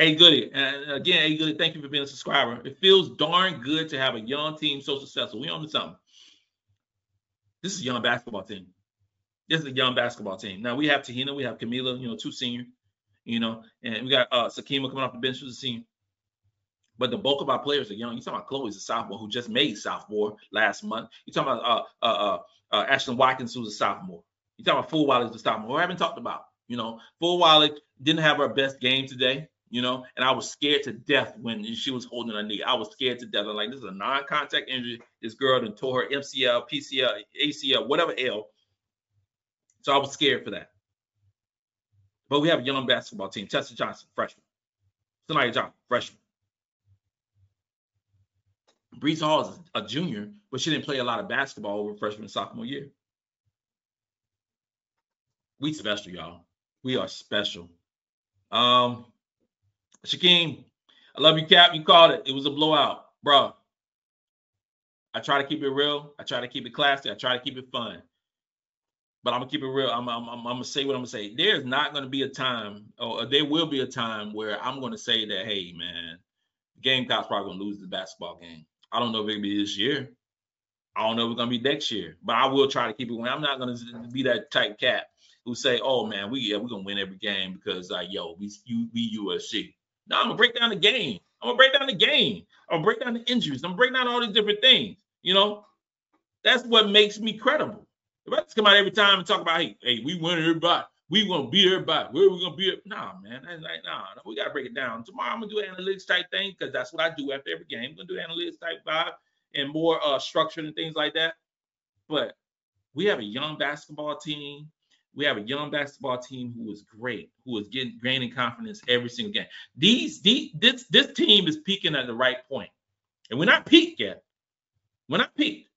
Hey, Goody. And again, hey, Goody, thank you for being a subscriber. It feels darn good to have a young team so successful. We on to something. This is a young basketball team. This is a young basketball team. Now we have Te-Hina, we have Kamilla, you know, two senior, you know, and we got uh Sakima coming off the bench who's a senior. But the bulk of our players are young. You talking about Chloe's a sophomore who just made sophomore last month. You talking about uh uh uh, uh Ashlyn Watkins who's a sophomore. You talking about Full Fulwiley's a sophomore. We haven't talked about. You know, Full Fulwiley didn't have her best game today you know, and I was scared to death when she was holding her knee. I was scared to death. I'm like, this is a non-contact injury. This girl done tore her MCL, PCL, ACL, whatever L. So I was scared for that. But we have a young basketball team. Tessa Johnson, freshman. Sanaya Johnson, freshman. Brees Hall is a junior, but she didn't play a lot of basketball over freshman and sophomore year. We special, y'all. We are special. Um, Shaquem, I love you, Cap. You called it. It was a blowout, bro. I try to keep it real. I try to keep it classy. I try to keep it fun. But I'm gonna keep it real. I'm, I'm, I'm, I'm gonna say what I'm gonna say. There's not gonna be a time, or there will be a time where I'm gonna say that, hey, man, Gamecocks probably gonna lose the basketball game. I don't know if it'll be this year. I don't know if it's gonna be next year, but I will try to keep it. Going. I'm not gonna be that type cat who say, "Oh man, we yeah, we're gonna win every game because uh, yo, we you we USC." No, I'm gonna break down the game. I'm gonna break down the game. I'm gonna break down the injuries. I'm gonna break down all these different things. You know, that's what makes me credible. The Redskins come out every time and talk about, hey, hey, we win everybody. We gonna beat everybody. Where are we gonna beat? Nah, man. That's like, nah, we gotta break it down. Tomorrow I'm gonna do analytics type thing because that's what I do after every game. I'm gonna do analytics type vibe and more uh structured and things like that. But we have a young basketball team. We have a young basketball team who is great, who is getting gaining confidence every single game. These, these this this team is peaking at the right point, and we're not peaked yet. We're not peaked,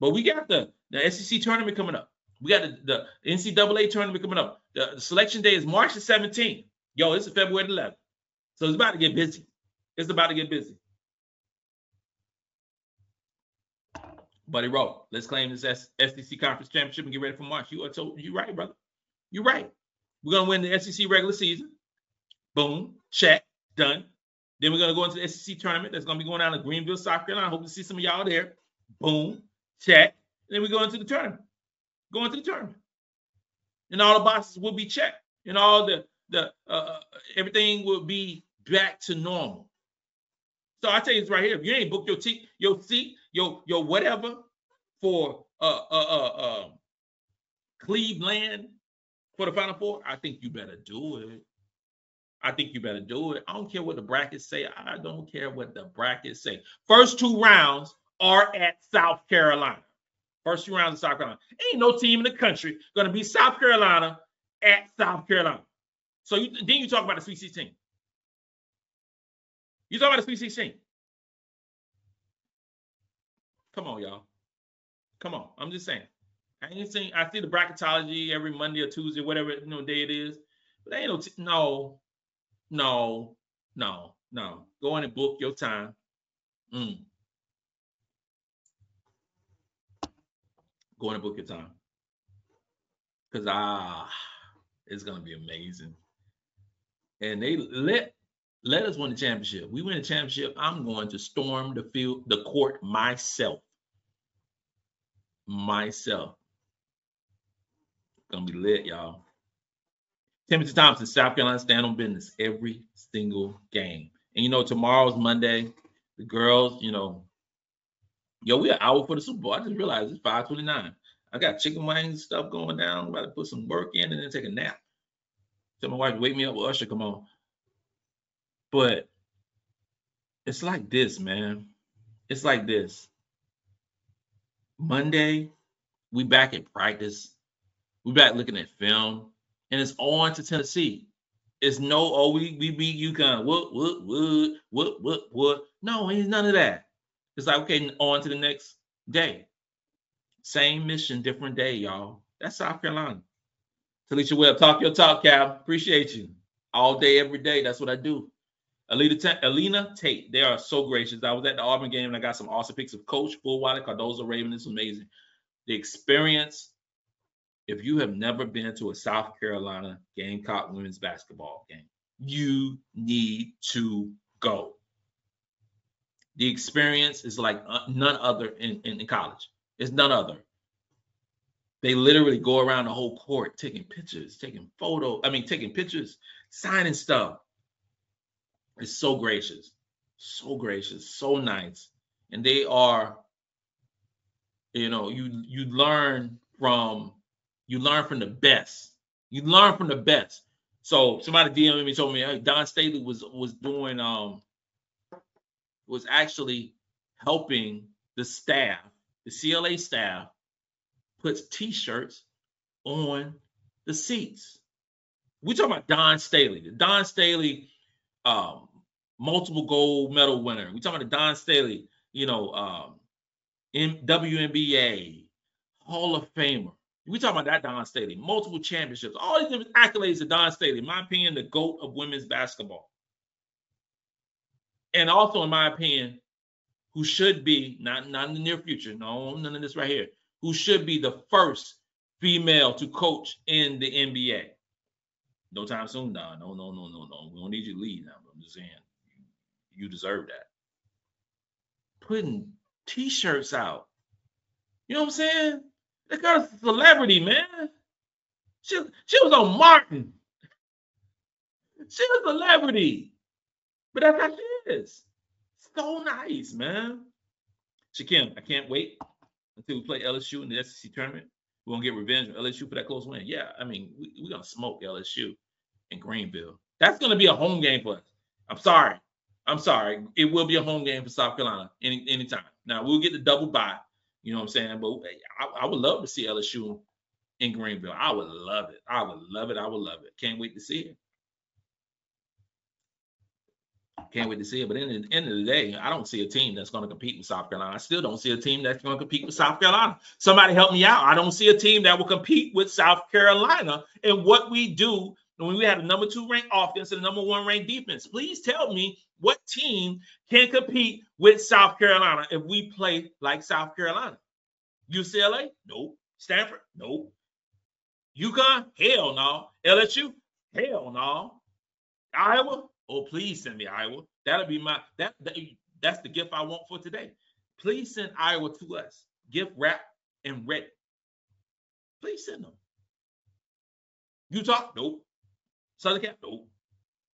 but we got the the SEC tournament coming up. We got the, the NCAA tournament coming up. The, the, selection day is March the 17th. Yo, it's February 11th. So it's about to get busy. It's about to get busy. Buddy Rowe, let's claim this SEC conference championship and get ready for March. You are told you right, brother. You're right. We're gonna win the SEC regular season. Boom, check, done. Then we're gonna go into the SEC tournament that's gonna be going down in Greenville, South Carolina. I hope to see some of y'all there. Boom, check. Then we go into the tournament. Go into the tournament, and all the boxes will be checked, and all the the uh, everything will be back to normal. So I tell you this right here: if you ain't booked your seat, your seat, your your whatever for uh uh uh, uh Cleveland for the Final Four, I think you better do it. I think you better do it. I don't care what the brackets say. I don't care what the brackets say. First two rounds are at South Carolina. First two rounds of South Carolina. Ain't no team in the country to be South Carolina at South Carolina. So you, then you talk about the Sweet 16. You talk about the Sweet 16. Come on, y'all. Come on. I'm just saying. I ain't seen. I see the bracketology every Monday or Tuesday, whatever you know day it is. But ain't no t- no, no, no, no. Go in and book your time. Mm. Go in and book your time. Cause ah, it's gonna be amazing. And they let let us win the championship. We win the championship. I'm going to storm the field, the court myself. Myself. Gonna be lit, y'all. Timothy Thompson, South Carolina, stand on business every single game. And you know, tomorrow's Monday. The girls, you know, yo, we are hour for the Super Bowl. I just realized it's 529. I got chicken wings stuff going down. I'm about to put some work in and then take a nap. Tell my wife, wake me up. Well, Usher, come on. But it's like this, man. It's like this. Monday, we back at practice. We back looking at film, and it's on to Tennessee. It's no, oh, we we beat UConn. What what what what what what? No, ain't none of that. It's like okay, on to the next day. Same mission, different day, y'all. That's South Carolina. Talisha Webb, talk your talk, Cal. Appreciate you all day, every day. That's what I do. Alina Tate, they are so gracious. I was at the Auburn game and I got some awesome pics of Coach Fulwiley, Cardoso Raven. It's amazing. The experience, if you have never been to a South Carolina Gamecock women's basketball game, you need to go. The experience is like uh, none other in, in, in college. It's none other. They literally go around the whole court taking pictures, taking photos. I mean, taking pictures, signing stuff is so gracious, so gracious, so nice. And they are, you know, you you learn from you learn from the best. You learn from the best. So somebody DM'd me told me hey, Dawn Staley was was doing um was actually helping the staff, the CLA staff, puts t-shirts on the seats. We talking about Dawn Staley. Dawn Staley um, multiple gold medal winner. We talking about Dawn Staley, you know, um, WNBA, Hall of Famer. We talking about that Dawn Staley, multiple championships, all these different accolades of Dawn Staley. In my opinion, the goat of women's basketball, and also in my opinion, who should be not not in the near future, no, none of this right here, who should be the first female to coach in the NBA. No time soon, Dawn. No, no, no, no, no. We don't need you to leave now. I'm just saying, you deserve that. Putting t-shirts out. You know what I'm saying? That girl's a celebrity, man. She, she was on Martin. She was a celebrity. But that's how she is. So nice, man. Shakim, I can't wait until we play LSU in the SEC tournament. we're gonna get revenge on LSU for that close win. Yeah, I mean, we, we're gonna smoke LSU in Greenville. That's gonna be a home game for us. I'm sorry. I'm sorry. It will be a home game for South Carolina any anytime. Now we'll get the double bye. You know what I'm saying? But I, I would love to see LSU in Greenville. I would love it. I would love it. I would love it. Can't wait to see it. Can't wait to see it. But in the end of the day, I don't see a team that's going to compete with South Carolina. I still don't see a team that's going to compete with South Carolina. Somebody help me out. I don't see a team that will compete with South Carolina and what we do when we had a number two ranked offense and a number one ranked defense. Please tell me what team can compete with South Carolina if we play like South Carolina. UCLA? Nope. Stanford? Nope. UConn? Hell no. LSU? Hell no. Iowa? Oh, please send me Iowa. That'll be my that, that that's the gift I want for today. Please send Iowa to us. Gift wrap and ready. Please send them. Utah? Nope. Southern Cal? Nope.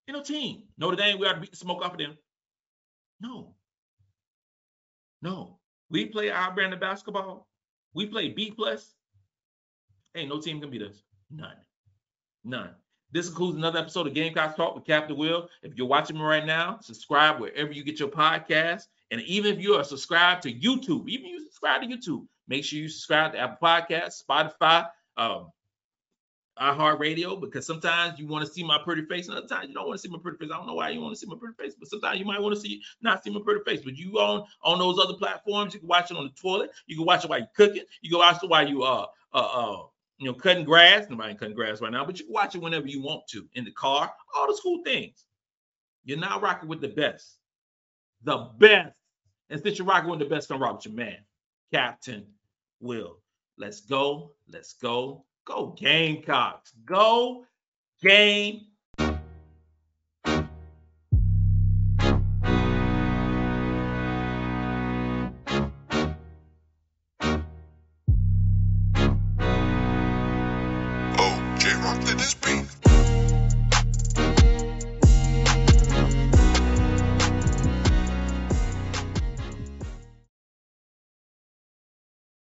Ain't no team. Notre Dame, we ought to beat the smoke off of them. No. No. We play our brand of basketball. We play B plus. Ain't no team can beat us. None. None. This includes another episode of Gamecocks Talk with Captain Will. If you're watching me right now, subscribe wherever you get your podcast. And even if you are subscribed to YouTube, even if you subscribe to YouTube, make sure you subscribe to Apple Podcasts, Spotify, um, iHeartRadio, because sometimes you want to see my pretty face, and other times you don't want to see my pretty face. I don't know why you want to see my pretty face, but sometimes you might want to see not see my pretty face. But you on on those other platforms, you can watch it on the toilet, you can watch it while you're cooking, you can watch it while you uh uh uh you know cutting grass. Nobody cutting grass right now, but you can watch it whenever you want to in the car, all those cool things. You're not rocking with the best, the best. And since you're rocking with the best, come rock with your man, Captain Will. Let's go. Let's go. Go Gamecocks. Go Gamecocks.